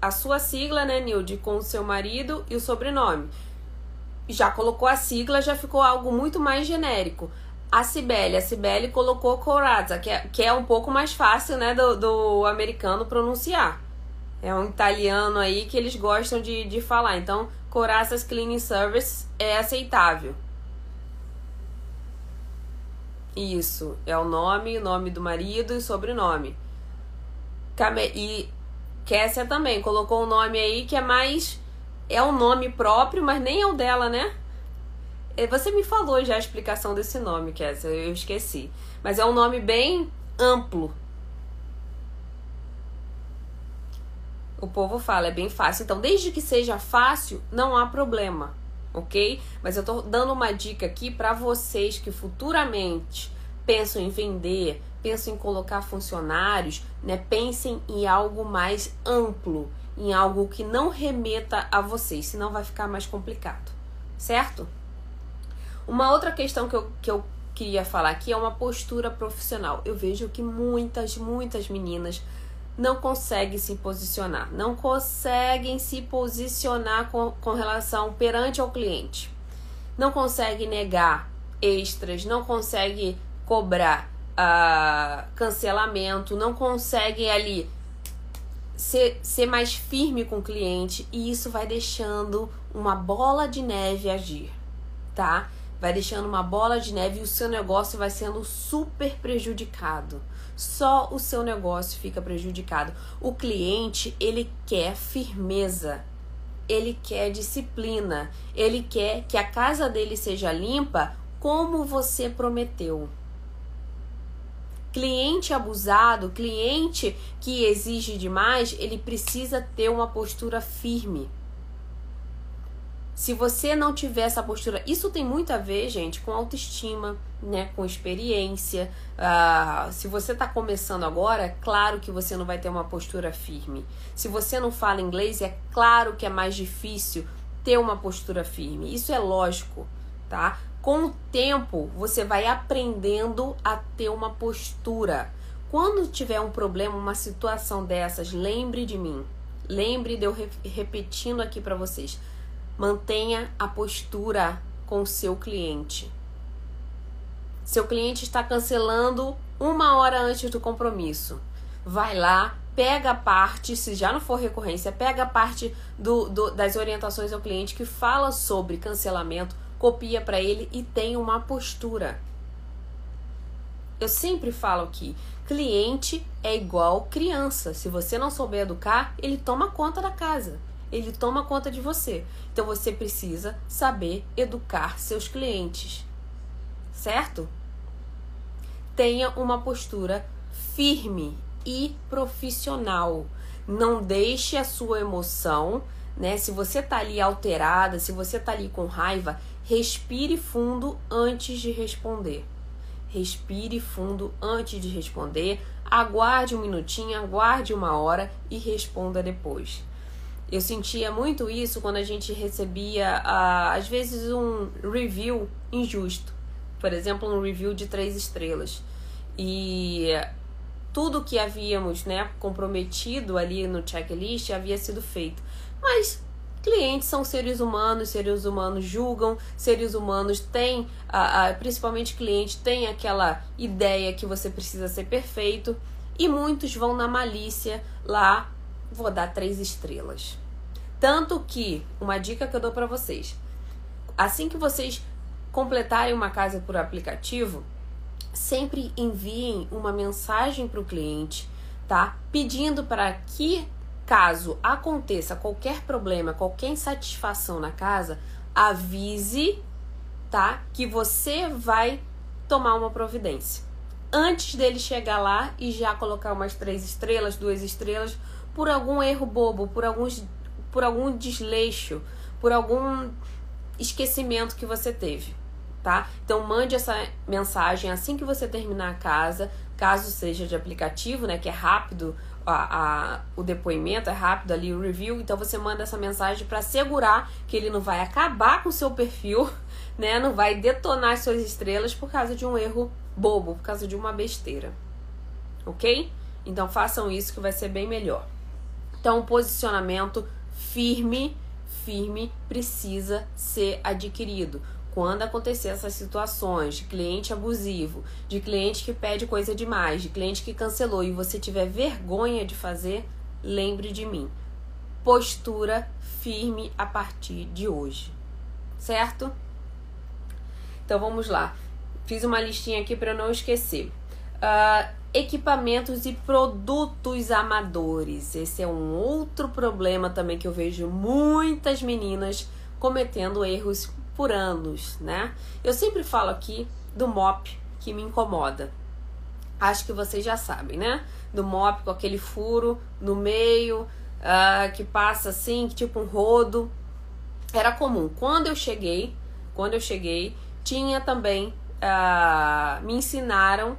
S1: a sua sigla, né, Nilde, com o seu marido e o sobrenome. Já colocou a sigla, já ficou algo muito mais genérico a Cibele. A Cibele colocou Corazza, que é, que é um pouco mais fácil, né, do, do americano pronunciar. É um italiano aí que eles gostam de, de falar. Então, Corazza's Cleaning Service é aceitável. Isso, é o nome, o nome do marido e sobrenome. E Kessia também colocou um nome aí que é mais. É um nome próprio, mas nem é o dela, né? É, você me falou já a explicação desse nome, Kessia, eu esqueci. Mas é um nome bem amplo. O povo fala, é bem fácil. Então, desde que seja fácil, não há problema, ok? Mas eu tô dando uma dica aqui para vocês que futuramente pensam em vender, pensam em colocar funcionários, né? Pensem em algo mais amplo, em algo que não remeta a vocês, senão vai ficar mais complicado, certo? Uma outra questão que eu, que eu queria falar aqui é uma postura profissional. Eu vejo que muitas, muitas meninas não conseguem se posicionar, não conseguem se posicionar com, com relação perante ao cliente, não conseguem negar extras, não conseguem cobrar uh, cancelamento, não conseguem ali ser, ser mais firme com o cliente e isso vai deixando uma bola de neve agir, tá? Vai deixando uma bola de neve e o seu negócio vai sendo super prejudicado. Só o seu negócio fica prejudicado. O cliente, ele quer firmeza. ele quer disciplina, ele quer que a casa dele seja limpa como você prometeu. Cliente abusado, cliente que exige demais, ele precisa ter uma postura firme. Se você não tiver essa postura, isso tem muito a ver, gente, com autoestima, né, com experiência. Uh, se você está começando agora, é claro que você não vai ter uma postura firme. Se você não fala inglês, é claro que é mais difícil ter uma postura firme. Isso é lógico, tá? Com o tempo, você vai aprendendo a ter uma postura. Quando tiver um problema, uma situação dessas, lembre de mim. Lembre de eu re repetindo aqui para vocês Mantenha a postura com o seu cliente. Seu cliente está cancelando uma hora antes do compromisso. Vai lá, pega a parte, se já não for recorrência, pega a parte do, do das orientações ao cliente que fala sobre cancelamento, copia para ele e tem uma postura. Eu sempre falo que cliente é igual criança. Se você não souber educar, ele toma conta da casa ele toma conta de você. Então você precisa saber educar seus clientes, certo? Tenha uma postura firme e profissional. Não deixe a sua emoção, né? Se você tá ali alterada, se você tá ali com raiva, respire fundo antes de responder. Respire fundo antes de responder. Aguarde um minutinho, aguarde uma hora e responda depois. Eu sentia muito isso quando a gente recebia, às vezes, um review injusto. Por exemplo, um review de três estrelas. E tudo que havíamos né, comprometido ali no checklist havia sido feito. Mas clientes são seres humanos, seres humanos julgam, seres humanos têm, uh, principalmente clientes, têm aquela ideia que você precisa ser perfeito. E muitos vão na malícia lá vou dar três estrelas. Tanto que, uma dica que eu dou para vocês: assim que vocês completarem uma casa por aplicativo, sempre enviem uma mensagem para o cliente, tá? Pedindo para que, caso aconteça qualquer problema, qualquer insatisfação na casa, avise, tá? Que você vai tomar uma providência. Antes dele chegar lá e já colocar umas três estrelas, duas estrelas por algum erro bobo, por, alguns, por algum desleixo, por algum esquecimento que você teve, tá? Então mande essa mensagem assim que você terminar a casa, caso seja de aplicativo, né, que é rápido a, a, o depoimento, é rápido ali o review, então você manda essa mensagem para assegurar que ele não vai acabar com o seu perfil, né, não vai detonar suas estrelas por causa de um erro bobo, por causa de uma besteira. OK? Então façam isso que vai ser bem melhor. Então, posicionamento firme, firme precisa ser adquirido. Quando acontecer essas situações de cliente abusivo, de cliente que pede coisa demais, de cliente que cancelou e você tiver vergonha de fazer, lembre de mim. Postura firme a partir de hoje. Certo? Então vamos lá. Fiz uma listinha aqui para não esquecer. Uh, equipamentos e produtos amadores. Esse é um outro problema também que eu vejo muitas meninas cometendo erros por anos, né? Eu sempre falo aqui do mop que me incomoda. Acho que vocês já sabem, né? Do mop com aquele furo no meio, uh, que passa assim, tipo um rodo. Era comum. Quando eu cheguei, quando eu cheguei, tinha também, uh, me ensinaram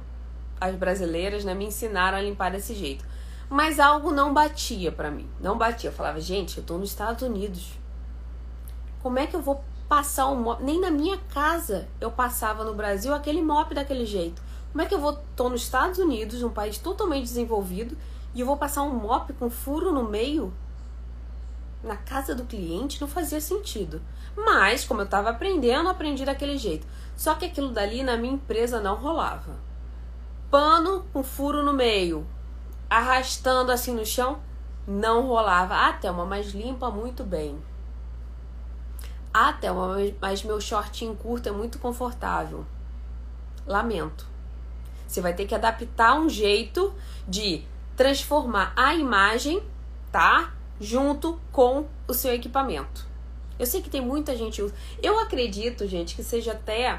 S1: as brasileiras, né, me ensinaram a limpar desse jeito. Mas algo não batia para mim. Não batia. Eu falava, gente, eu tô nos Estados Unidos. Como é que eu vou passar um mop? Nem na minha casa eu passava no Brasil aquele mop daquele jeito. Como é que eu vou tô nos Estados Unidos, um país totalmente desenvolvido, e eu vou passar um mop com furo no meio? Na casa do cliente não fazia sentido. Mas, como eu tava aprendendo, aprendi daquele jeito. Só que aquilo dali na minha empresa não rolava pano com furo no meio, arrastando assim no chão, não rolava. Ah, Thelma, mas limpa muito bem. Ah, Thelma, mas meu shortinho curto é muito confortável. Lamento. Você vai ter que adaptar um jeito de transformar a imagem, tá? Junto com o seu equipamento. Eu sei que tem muita gente. Eu acredito, gente, que seja até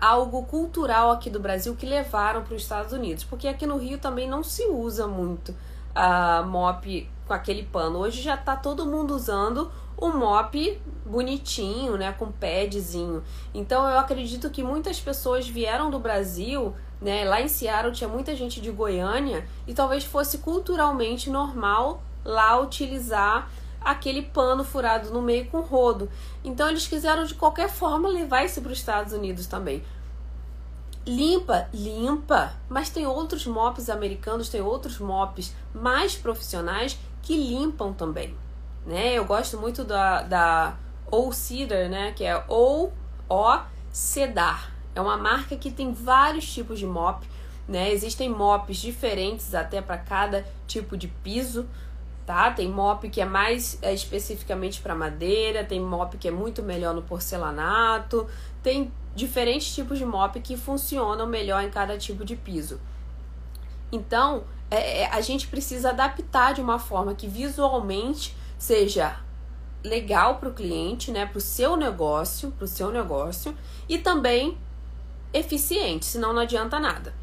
S1: algo cultural aqui do Brasil que levaram para os Estados Unidos, porque aqui no Rio também não se usa muito a mop com aquele pano. Hoje já tá todo mundo usando o mop bonitinho, né, com padzinho. Então eu acredito que muitas pessoas vieram do Brasil, né, lá em Seattle tinha muita gente de Goiânia e talvez fosse culturalmente normal lá utilizar aquele pano furado no meio com rodo. Então eles quiseram de qualquer forma levar isso para os Estados Unidos também. Limpa, limpa, mas tem outros mops americanos, tem outros mops mais profissionais que limpam também, né? Eu gosto muito da, da ou Cedar, né, que é ou o Cedar. É uma marca que tem vários tipos de mop, né? Existem mops diferentes até para cada tipo de piso tá? Tem mop que é mais é, especificamente para madeira, tem mop que é muito melhor no porcelanato, tem diferentes tipos de mop que funcionam melhor em cada tipo de piso. Então, é, é a gente precisa adaptar de uma forma que visualmente seja legal para o cliente, né, para o seu negócio, para o seu negócio e também eficiente, senão não adianta nada.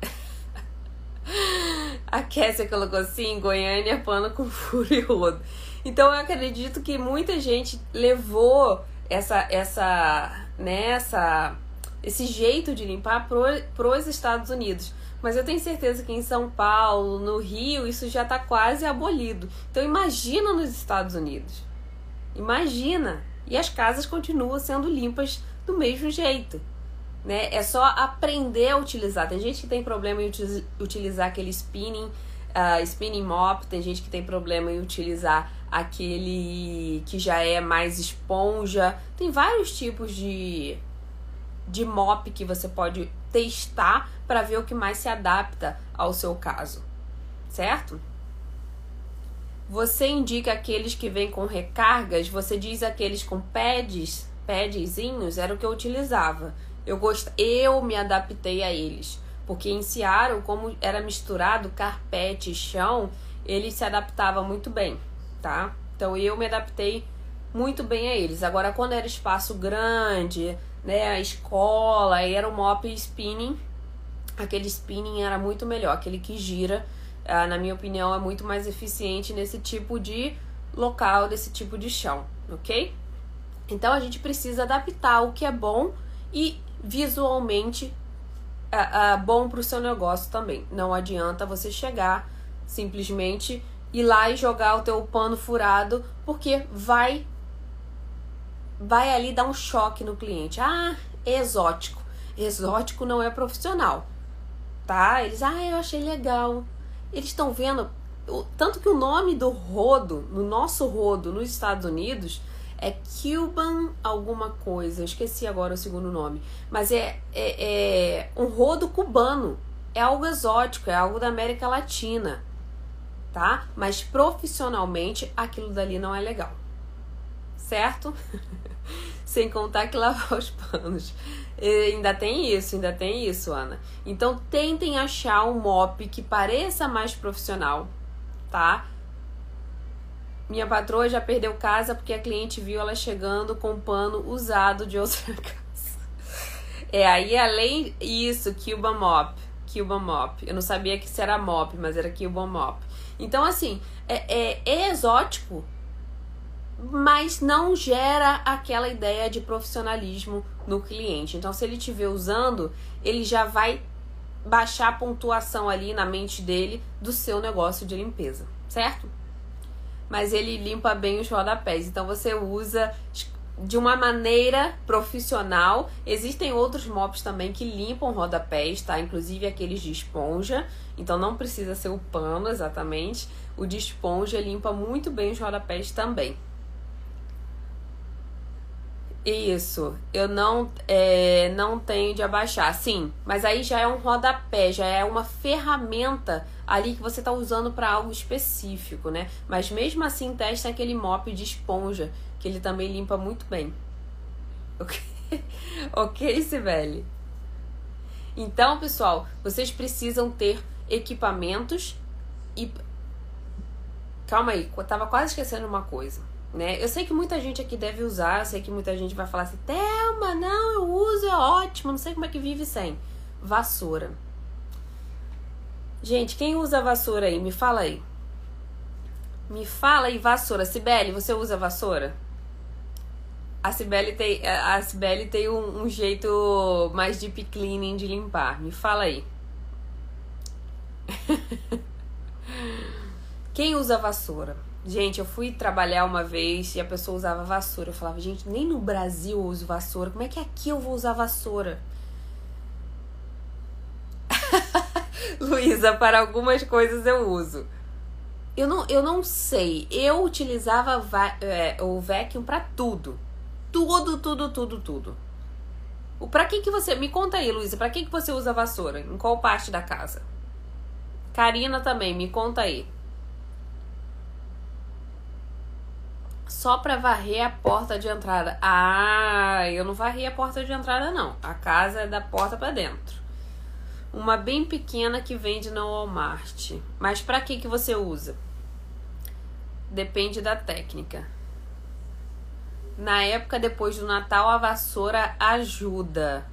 S1: A Kessia colocou assim, Goiânia, pano com furo e rodo. Então eu acredito que muita gente levou essa, essa, né, esse jeito de limpar para os Estados Unidos. Mas eu tenho certeza que em São Paulo, no Rio, isso já está quase abolido. Então imagina nos Estados Unidos. Imagina! E as casas continuam sendo limpas do mesmo jeito né? É só aprender a utilizar. Tem gente que tem problema em utilizar aquele spinning, uh, spinning mop, tem gente que tem problema em utilizar aquele que já é mais esponja. Tem vários tipos de, de mop que você pode testar para ver o que mais se adapta ao seu caso, certo? Você indica aqueles que vêm com recargas, você diz aqueles com pads, padzinhos, era o que eu utilizava. Eu, gost... eu me adaptei a eles. Porque em Seattle, como era misturado carpete e chão, ele se adaptava muito bem, tá? Então eu me adaptei muito bem a eles. Agora, quando era espaço grande, né, a escola, era o mop spinning, aquele spinning era muito melhor. Aquele que gira, ah, na minha opinião, é muito mais eficiente nesse tipo de local, desse tipo de chão, ok? Então a gente precisa adaptar o que é bom e visualmente é, é bom para o seu negócio também. Não adianta você chegar simplesmente ir lá e jogar o teu pano furado, porque vai vai ali dar um choque no cliente. Ah, exótico. Exótico não é profissional. Tá? Eles, ah, eu achei legal. Eles estão vendo tanto que o nome do rodo, no nosso rodo nos Estados Unidos, é Cuban alguma coisa, esqueci agora o segundo nome. Mas é, é, é um rodo cubano. É algo exótico, é algo da América Latina. Tá? Mas profissionalmente aquilo dali não é legal. Certo? Sem contar que lavar os panos. E ainda tem isso, ainda tem isso, Ana. Então tentem achar um mop que pareça mais profissional, tá? Minha patroa já perdeu casa porque a cliente viu ela chegando com pano usado de outra casa. É, aí além isso, Cuba Mop. Cuba Mop. Eu não sabia que isso era mop, mas era Cuba Mop. Então, assim, é, é, é exótico, mas não gera aquela ideia de profissionalismo no cliente. Então, se ele estiver usando, ele já vai baixar a pontuação ali na mente dele do seu negócio de limpeza, certo? Mas ele limpa bem os rodapés. Então você usa de uma maneira profissional. Existem outros mops também que limpam rodapés, tá? Inclusive aqueles de esponja. Então não precisa ser o pano exatamente. O de esponja limpa muito bem os rodapés também. Isso, eu não, é, não tenho de abaixar. Sim, mas aí já é um rodapé, já é uma ferramenta ali que você está usando para algo específico, né? Mas mesmo assim, testa aquele mop de esponja, que ele também limpa muito bem. Ok, ok Sibeli? Então, pessoal, vocês precisam ter equipamentos e calma aí, eu tava quase esquecendo uma coisa. Né? Eu sei que muita gente aqui deve usar, eu sei que muita gente vai falar assim, Thelma, não, eu uso, é ótimo, não sei como é que vive sem. Vassoura. Gente, quem usa vassoura aí? Me fala aí. Me fala aí, vassoura. Sibeli, você usa vassoura? A Sibeli tem, a Cibele tem um, um, jeito mais deep cleaning de limpar. Me fala aí. Quem usa vassoura? Gente, eu fui trabalhar uma vez e a pessoa usava vassoura. Eu falava, gente, nem no Brasil eu uso vassoura. Como é que aqui eu vou usar vassoura? Luísa, para algumas coisas eu uso. Eu não, eu não sei. Eu utilizava é, o vacuum para tudo. Tudo, tudo, tudo, tudo. O para que que você me conta aí, Luísa? Para que que você usa vassoura? Em qual parte da casa? Karina também, me conta aí. Só para varrer a porta de entrada. Ah, eu não varri a porta de entrada não. A casa é da porta para dentro. Uma bem pequena que vende no Walmart. Mas para que que você usa? Depende da técnica. Na época depois do Natal, a vassoura ajuda.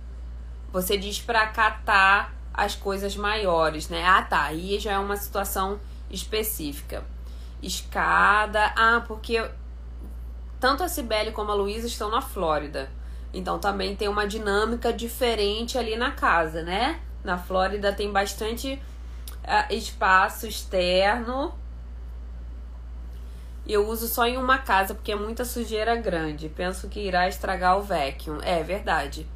S1: Você diz para catar as coisas maiores, né? Ah, tá. Aí já é uma situação específica. Escada. Ah, porque tanto a Cibele como a Luísa estão na Flórida. Então também tem uma dinâmica diferente ali na casa, né? Na Flórida tem bastante uh, espaço externo eu uso só em uma casa porque é muita sujeira grande. Penso que irá estragar o vacuum. É verdade.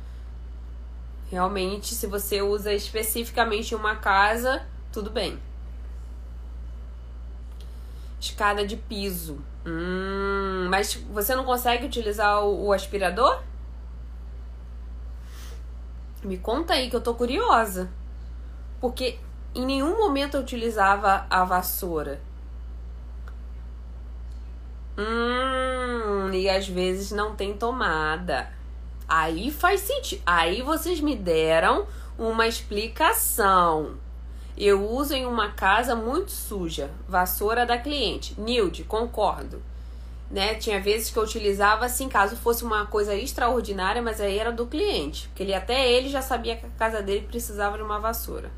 S1: Realmente, se você usa especificamente uma casa, tudo bem. Escada de piso. Hum, mas você não consegue utilizar o, o aspirador? Me conta aí que eu tô curiosa. Porque em nenhum momento eu utilizava a vassoura. Hum, e às vezes não tem tomada. Aí faz sentido. Aí vocês me deram uma explicação. Eu uso em uma casa muito suja. Vassoura da cliente. Nilde, concordo. Né? Tinha vezes que eu utilizava assim, caso fosse uma coisa extraordinária, mas aí era do cliente. Porque ele até ele já sabia que a casa dele precisava de uma vassoura.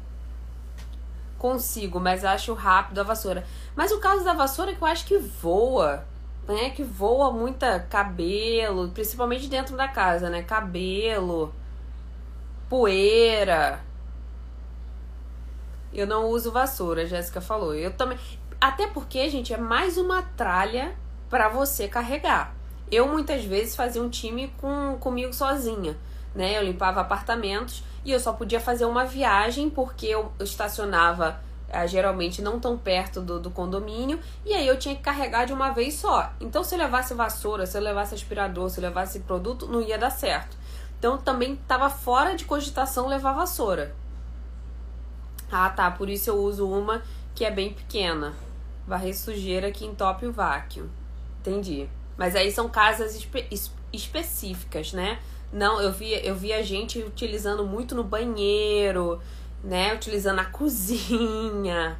S1: Consigo, mas acho rápido a vassoura. Mas o caso da vassoura é que eu acho que voa né, que voa muita cabelo, principalmente dentro da casa, né? Cabelo, poeira. Eu não uso vassoura, a Jéssica falou. Eu também. Até porque, gente, é mais uma tralha para você carregar. Eu muitas vezes fazia um time com comigo sozinha, né? Eu limpava apartamentos e eu só podia fazer uma viagem porque eu estacionava é, geralmente não tão perto do, do condomínio, e aí eu tinha que carregar de uma vez só. Então, se eu levasse vassoura, se eu levasse aspirador, se eu levasse produto, não ia dar certo. Então, também estava fora de cogitação levar vassoura. Ah, tá, por isso eu uso uma que é bem pequena. Varrer sujeira que entope o vácuo. Entendi. Mas aí são casas espe específicas, né? Não, eu vi, eu vi a gente utilizando muito no banheiro, né? Utilizando a cozinha.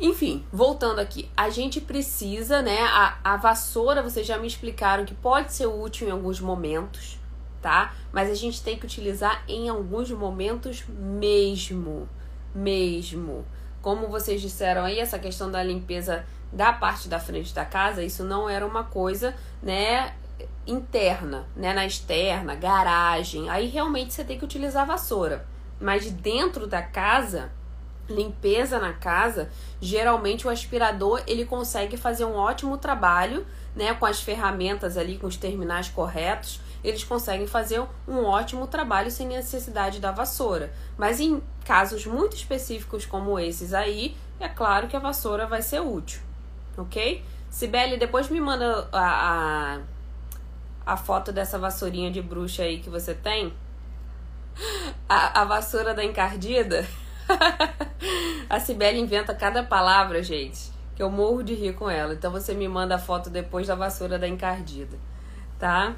S1: Enfim, voltando aqui, a gente precisa, né? A, a vassoura, vocês já me explicaram que pode ser útil em alguns momentos, tá? Mas a gente tem que utilizar em alguns momentos mesmo. Mesmo. Como vocês disseram aí, essa questão da limpeza da parte da frente da casa, isso não era uma coisa, né? interna, né, na externa, garagem, aí realmente você tem que utilizar vassoura. Mas dentro da casa, limpeza na casa, geralmente o aspirador ele consegue fazer um ótimo trabalho, né, com as ferramentas ali, com os terminais corretos, eles conseguem fazer um ótimo trabalho sem necessidade da vassoura. Mas em casos muito específicos como esses aí, é claro que a vassoura vai ser útil, ok? Sibeli, depois me manda a, a a foto dessa vassourinha de bruxa aí que você tem? A, a vassoura da encardida? a Cibele inventa cada palavra, gente, que eu morro de rir com ela. Então você me manda a foto depois da vassoura da encardida, tá?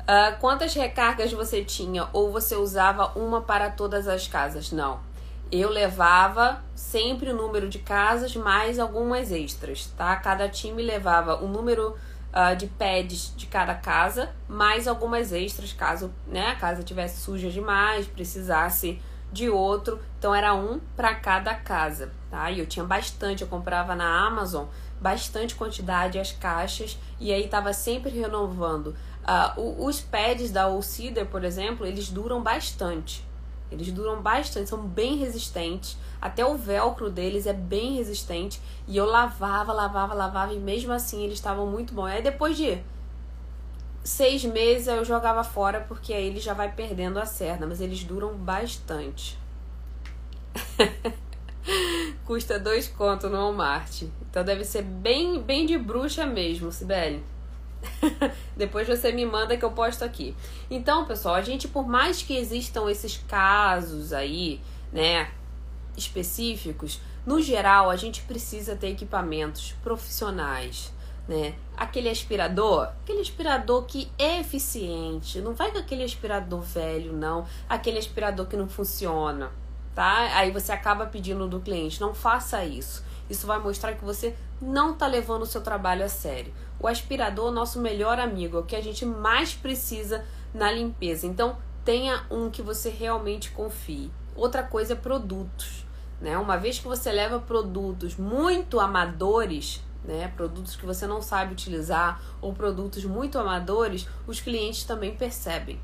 S1: Uh, quantas recargas você tinha? Ou você usava uma para todas as casas? Não. eu levava sempre o número de casas mais algumas extras, tá? Cada time levava o número uh, de pads de cada casa, mais algumas extras, caso né, a casa tivesse suja demais, precisasse de outro. Então era um para cada casa, tá? E eu tinha bastante, eu comprava na Amazon bastante quantidade as caixas e aí tava sempre renovando. Uh, os pads da All por exemplo, eles duram bastante. Eles duram bastante, são bem resistentes. Até o velcro deles é bem resistente. E eu lavava, lavava, lavava. E mesmo assim eles estavam muito bons. Aí depois de seis meses eu jogava fora. Porque aí ele já vai perdendo a cerna. Mas eles duram bastante. Custa dois contos no Walmart. Então deve ser bem, bem de bruxa mesmo, Sibeli. Depois você me manda que eu posto aqui. Então, pessoal, a gente, por mais que existam esses casos aí, né, específicos, no geral a gente precisa ter equipamentos profissionais, né? Aquele aspirador, aquele aspirador que é eficiente, não vai com aquele aspirador velho, não, aquele aspirador que não funciona, tá? Aí você acaba pedindo do cliente, não faça isso. Isso vai mostrar que você não está levando o seu trabalho a sério. O aspirador é nosso melhor amigo, é o que a gente mais precisa na limpeza. Então, tenha um que você realmente confie. Outra coisa é produtos. Né? Uma vez que você leva produtos muito amadores, né? produtos que você não sabe utilizar ou produtos muito amadores, os clientes também percebem,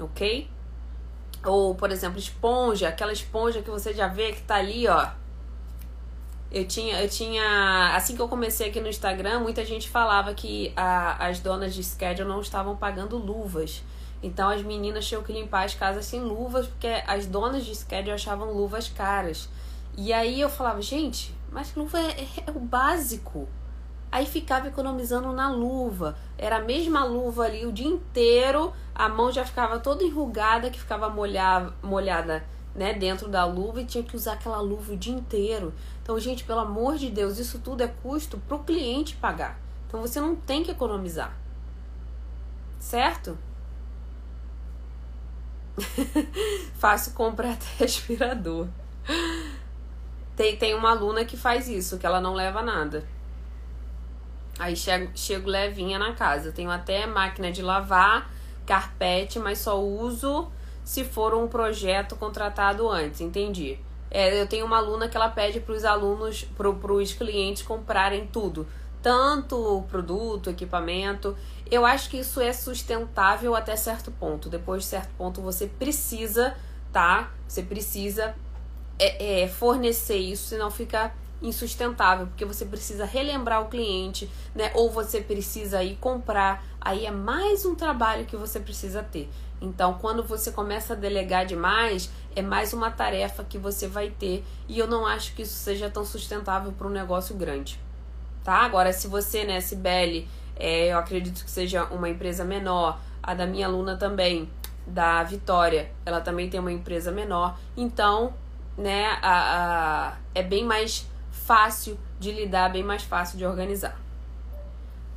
S1: ok? Ou, por exemplo, esponja, aquela esponja que você já vê que tá ali, ó, eu tinha, eu tinha. Assim que eu comecei aqui no Instagram, muita gente falava que a, as donas de schedule não estavam pagando luvas. Então as meninas tinham que limpar as casas sem luvas, porque as donas de schedule achavam luvas caras. E aí eu falava, gente, mas luva é, é o básico. Aí ficava economizando na luva. Era a mesma luva ali o dia inteiro, a mão já ficava toda enrugada, que ficava molhada, molhada né, dentro da luva e tinha que usar aquela luva o dia inteiro. Então, gente, pelo amor de Deus, isso tudo é custo para o cliente pagar. Então, você não tem que economizar. Certo? Fácil comprar até aspirador. Tem, tem uma aluna que faz isso, que ela não leva nada. Aí chego, chego levinha na casa. Eu tenho até máquina de lavar, carpete, mas só uso se for um projeto contratado antes, entendi. É, eu tenho uma aluna que ela pede para os alunos, para os clientes comprarem tudo, tanto produto, equipamento. Eu acho que isso é sustentável até certo ponto. Depois de certo ponto você precisa, tá? Você precisa é, é, fornecer isso, senão fica insustentável, porque você precisa relembrar o cliente, né? Ou você precisa ir comprar. Aí é mais um trabalho que você precisa ter. Então, quando você começa a delegar demais, é mais uma tarefa que você vai ter. E eu não acho que isso seja tão sustentável para um negócio grande. Tá? Agora, se você, né, Sibeli, é, eu acredito que seja uma empresa menor, a da minha aluna também, da Vitória, ela também tem uma empresa menor. Então, né, a, a, é bem mais fácil de lidar, bem mais fácil de organizar.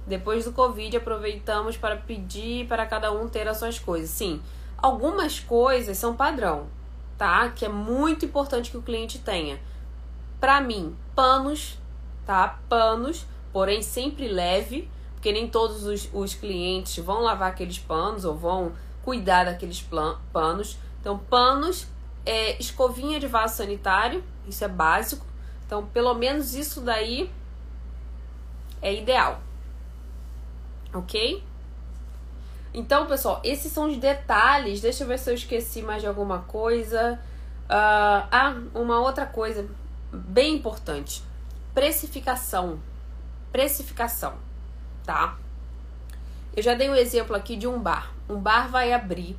S1: Depois do Covid, aproveitamos para pedir para cada um ter as suas coisas. Sim, algumas coisas são padrão, tá? Que é muito importante que o cliente tenha. Para mim, panos, tá? Panos, porém sempre leve, porque nem todos os, os clientes vão lavar aqueles panos ou vão cuidar daqueles panos. Então, panos, é, escovinha de vaso sanitário, isso é básico. Então, pelo menos isso daí é ideal ok? Então, pessoal, esses são os detalhes. Deixa eu ver se eu esqueci mais de alguma coisa. Uh, ah, uma outra coisa bem importante: precificação. Precificação, tá? Eu já dei o um exemplo aqui de um bar. Um bar vai abrir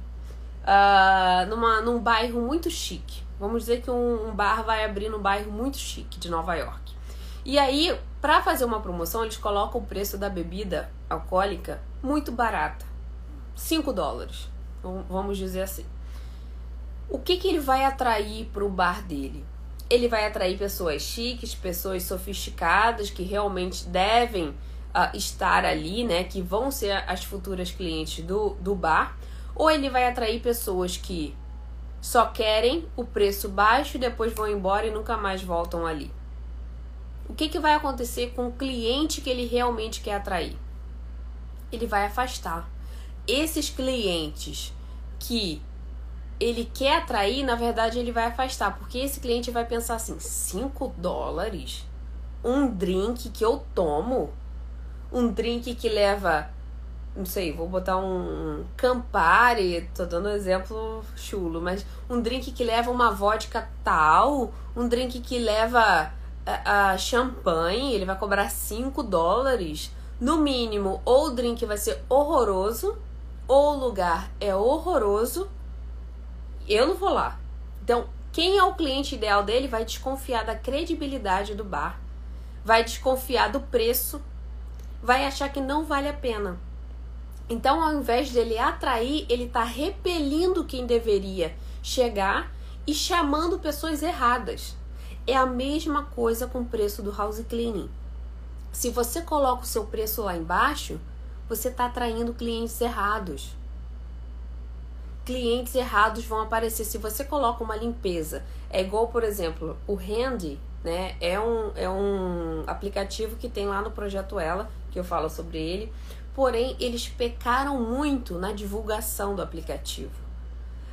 S1: uh, numa, num bairro muito chique. Vamos dizer que um, um bar vai abrir num bairro muito chique de Nova York. E aí, para fazer uma promoção, eles colocam o preço da bebida alcoólica muito barata. 5 dólares. Vamos dizer assim. O que, que ele vai atrair para o bar dele? Ele vai atrair pessoas chiques, pessoas sofisticadas que realmente devem uh, estar ali, né? Que vão ser as futuras clientes do, do bar. Ou ele vai atrair pessoas que só querem o preço baixo e depois vão embora e nunca mais voltam ali. O que, que vai acontecer com o cliente que ele realmente quer atrair? Ele vai afastar. Esses clientes que ele quer atrair, na verdade, ele vai afastar, porque esse cliente vai pensar assim: 5 dólares? Um drink que eu tomo? Um drink que leva, não sei, vou botar um Campari, tô dando um exemplo chulo, mas um drink que leva uma vodka tal, um drink que leva a, a champanhe, ele vai cobrar 5 dólares. No mínimo, ou o drink vai ser horroroso, ou o lugar é horroroso, eu não vou lá. Então, quem é o cliente ideal dele vai desconfiar da credibilidade do bar, vai desconfiar do preço, vai achar que não vale a pena. Então, ao invés dele atrair, ele está repelindo quem deveria chegar e chamando pessoas erradas. É a mesma coisa com o preço do house cleaning. Se você coloca o seu preço lá embaixo, você está atraindo clientes errados clientes errados vão aparecer. Se você coloca uma limpeza, é igual, por exemplo, o Handy, né? É um, é um aplicativo que tem lá no projeto Ela, que eu falo sobre ele. Porém, eles pecaram muito na divulgação do aplicativo.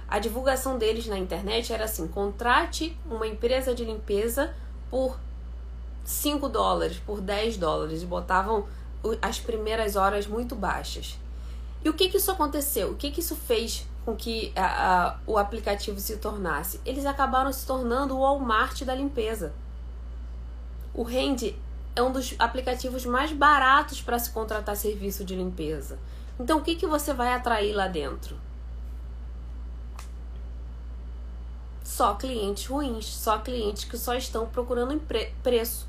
S1: A divulgação deles na internet era assim: contrate uma empresa de limpeza por 5 dólares, por 10 dólares. Botavam as primeiras horas muito baixas. E o que que isso aconteceu? O que que isso fez com que a, a, o aplicativo se tornasse? Eles acabaram se tornando o Walmart da limpeza. O Rende é um dos aplicativos mais baratos para se contratar serviço de limpeza. Então, o que, que você vai atrair lá dentro? Só clientes ruins, só clientes que só estão procurando preço,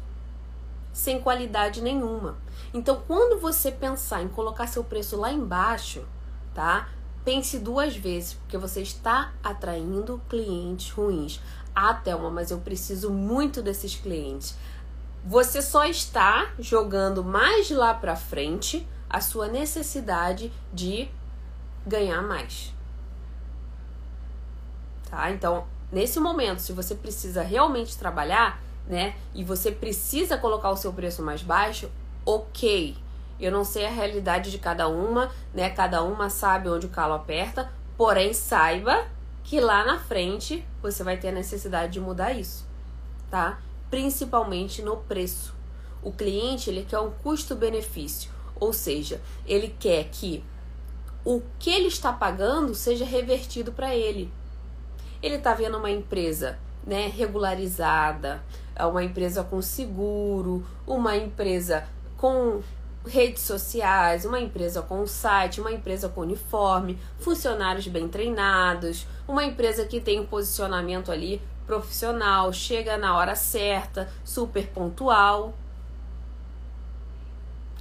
S1: sem qualidade nenhuma. Então, quando você pensar em colocar seu preço lá embaixo, tá? Pense duas vezes, porque você está atraindo clientes ruins. Ah, Thelma, mas eu preciso muito desses clientes. Você só está jogando mais lá para frente a sua necessidade de ganhar mais. Tá? Então, nesse momento, se você precisa realmente trabalhar, né, e você precisa colocar o seu preço mais baixo, OK eu não sei a realidade de cada uma, né? Cada uma sabe onde o calo aperta, porém saiba que lá na frente você vai ter a necessidade de mudar isso, tá? Principalmente no preço. O cliente, ele quer um custo-benefício, ou seja, ele quer que o que ele está pagando seja revertido para ele. Ele está vendo uma empresa né, regularizada, uma empresa com seguro, uma empresa com redes sociais, uma empresa com site, uma empresa com uniforme, funcionários bem treinados, uma empresa que tem um posicionamento ali profissional, chega na hora certa, super pontual.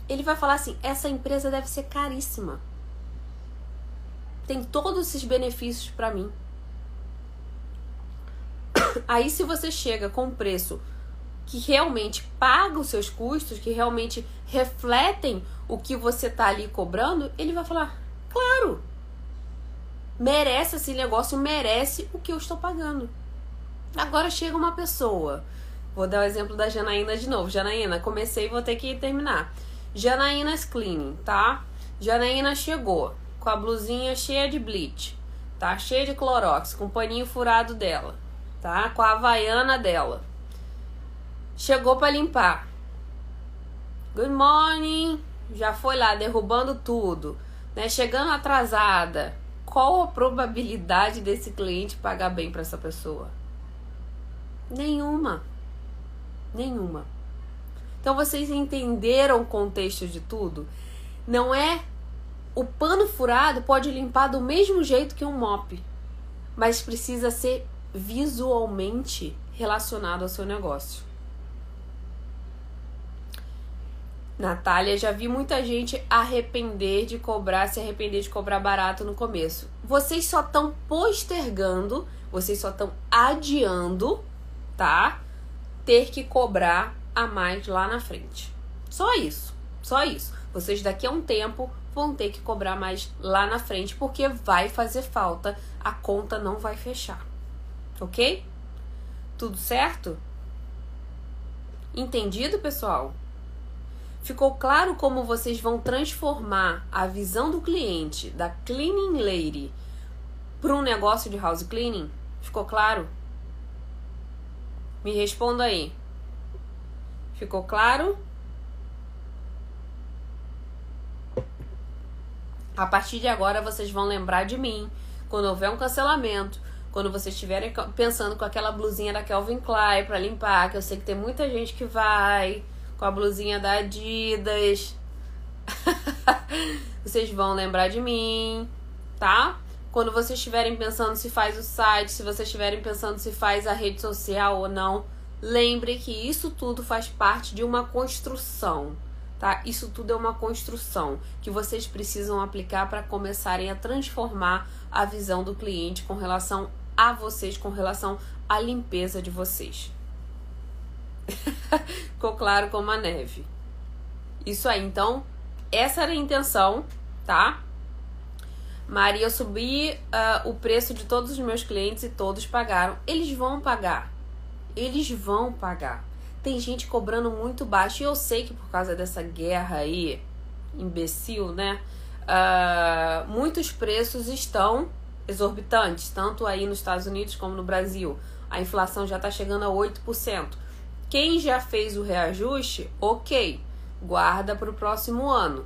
S1: Ele vai falar assim: essa empresa deve ser caríssima. Tem todos esses benefícios para mim. Aí, se você chega com um preço que realmente paga os seus custos, que realmente refletem o que você está ali cobrando, ele vai falar: claro, merece esse negócio, merece o que eu estou pagando. Agora chega uma pessoa, vou dar o exemplo da Janaína de novo. Janaína, comecei e vou ter que terminar. Janaína's Cleaning, tá? Janaína chegou com a blusinha cheia de bleach, tá? Cheia de clorox, com o paninho furado dela, tá? Com a havaiana dela Chegou para limpar. Good morning. Já foi lá derrubando tudo, né? Chegando atrasada. Qual a probabilidade desse cliente pagar bem para essa pessoa? Nenhuma. Nenhuma. Então vocês entenderam o contexto de tudo? Não é o pano furado pode limpar do mesmo jeito que um mop, mas precisa ser visualmente relacionado ao seu negócio. Natália, já vi muita gente arrepender de cobrar, se arrepender de cobrar barato no começo. Vocês só estão postergando, vocês só estão adiando, tá? Ter que cobrar a mais lá na frente. Só isso, só isso. Vocês daqui a um tempo vão ter que cobrar mais lá na frente porque vai fazer falta, a conta não vai fechar. Ok? Tudo certo? Entendido, pessoal? Ficou claro como vocês vão transformar a visão do cliente da cleaning lady para um negócio de house cleaning? Ficou claro? Me responda aí. Ficou claro? A partir de agora vocês vão lembrar de mim quando houver um cancelamento, quando vocês estiverem pensando com aquela blusinha da Calvin Klein para limpar, que eu sei que tem muita gente que vai com a blusinha da Adidas. vocês vão lembrar de mim, tá? Quando vocês estiverem pensando se faz o site, se vocês estiverem pensando se faz a rede social ou não, lembre que isso tudo faz parte de uma construção, tá? Isso tudo é uma construção que vocês precisam aplicar para começarem a transformar a visão do cliente com relação a vocês, com relação à limpeza de vocês. Ficou claro como a neve. Isso aí, então, essa era a intenção, tá? Maria, eu subi uh, o preço de todos os meus clientes e todos pagaram. Eles vão pagar. Eles vão pagar. Tem gente cobrando muito baixo. E eu sei que por causa dessa guerra aí, imbecil, né? Uh, muitos preços estão exorbitantes, tanto aí nos Estados Unidos como no Brasil. A inflação já está chegando a 8%. Quem já fez o reajuste, ok, guarda para o próximo ano.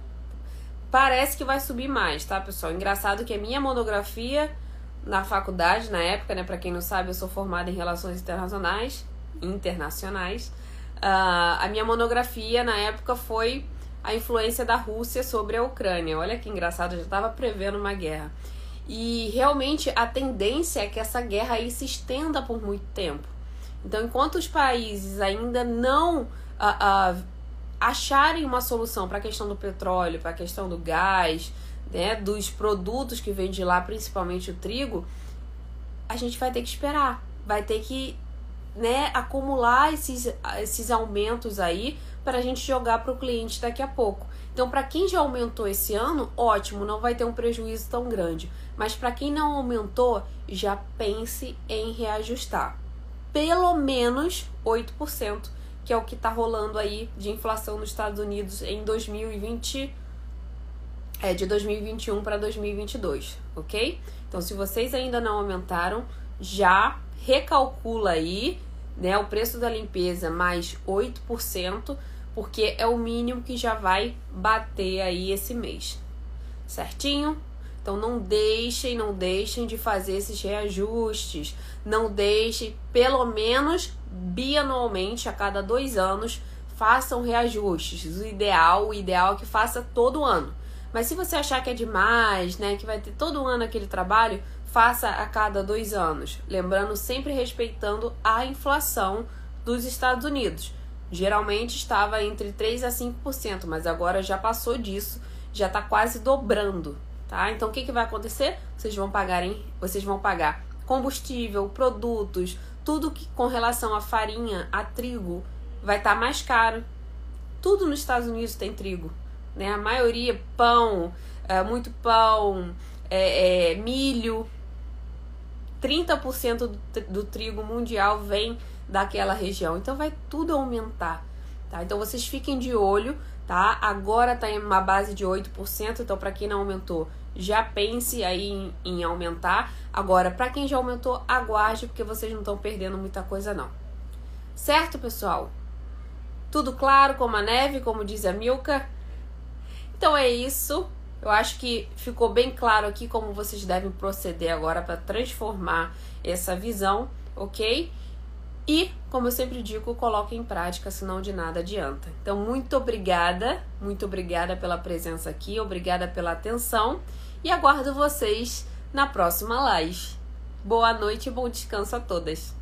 S1: Parece que vai subir mais, tá, pessoal? Engraçado que a minha monografia na faculdade, na época, né, para quem não sabe, eu sou formada em relações internacionais, internacionais. Uh, a minha monografia na época foi a influência da Rússia sobre a Ucrânia. Olha que engraçado, eu já estava prevendo uma guerra. E realmente a tendência é que essa guerra aí se estenda por muito tempo. Então, enquanto os países ainda não uh, uh, acharem uma solução para a questão do petróleo, para a questão do gás, né, dos produtos que vêm de lá, principalmente o trigo, a gente vai ter que esperar, vai ter que né, acumular esses, esses aumentos aí para a gente jogar para o cliente daqui a pouco. Então, para quem já aumentou esse ano, ótimo, não vai ter um prejuízo tão grande. Mas para quem não aumentou, já pense em reajustar pelo menos 8%, que é o que está rolando aí de inflação nos Estados Unidos em 2020, é de 2021 para 2022, ok? Então, se vocês ainda não aumentaram, já recalcula aí, né, o preço da limpeza mais 8%, porque é o mínimo que já vai bater aí esse mês. Certinho? Então não deixem, não deixem de fazer esses reajustes. Não deixem, pelo menos bianualmente, a cada dois anos, façam reajustes. O ideal, o ideal é que faça todo ano. Mas se você achar que é demais, né, que vai ter todo ano aquele trabalho, faça a cada dois anos. Lembrando, sempre respeitando a inflação dos Estados Unidos. Geralmente estava entre 3 a 5%, mas agora já passou disso, já está quase dobrando tá? Então o que, que vai acontecer? Vocês vão pagar em, vocês vão pagar combustível, produtos, tudo que com relação a farinha, a trigo, vai estar tá mais caro. Tudo nos Estados Unidos tem trigo, né? A maioria pão, é, muito pão, é, é, milho. 30% do, do trigo mundial vem daquela região. Então vai tudo aumentar, tá? Então vocês fiquem de olho, tá? Agora tá em uma base de 8%, então para quem não aumentou, já pense aí em, em aumentar. Agora, para quem já aumentou, aguarde, porque vocês não estão perdendo muita coisa, não. Certo, pessoal? Tudo claro como a neve, como diz a Milka? Então é isso. Eu acho que ficou bem claro aqui como vocês devem proceder agora para transformar essa visão, ok? E, como eu sempre digo, coloque em prática, senão de nada adianta. Então, muito obrigada, muito obrigada pela presença aqui, obrigada pela atenção e aguardo vocês na próxima live. Boa noite e bom descanso a todas.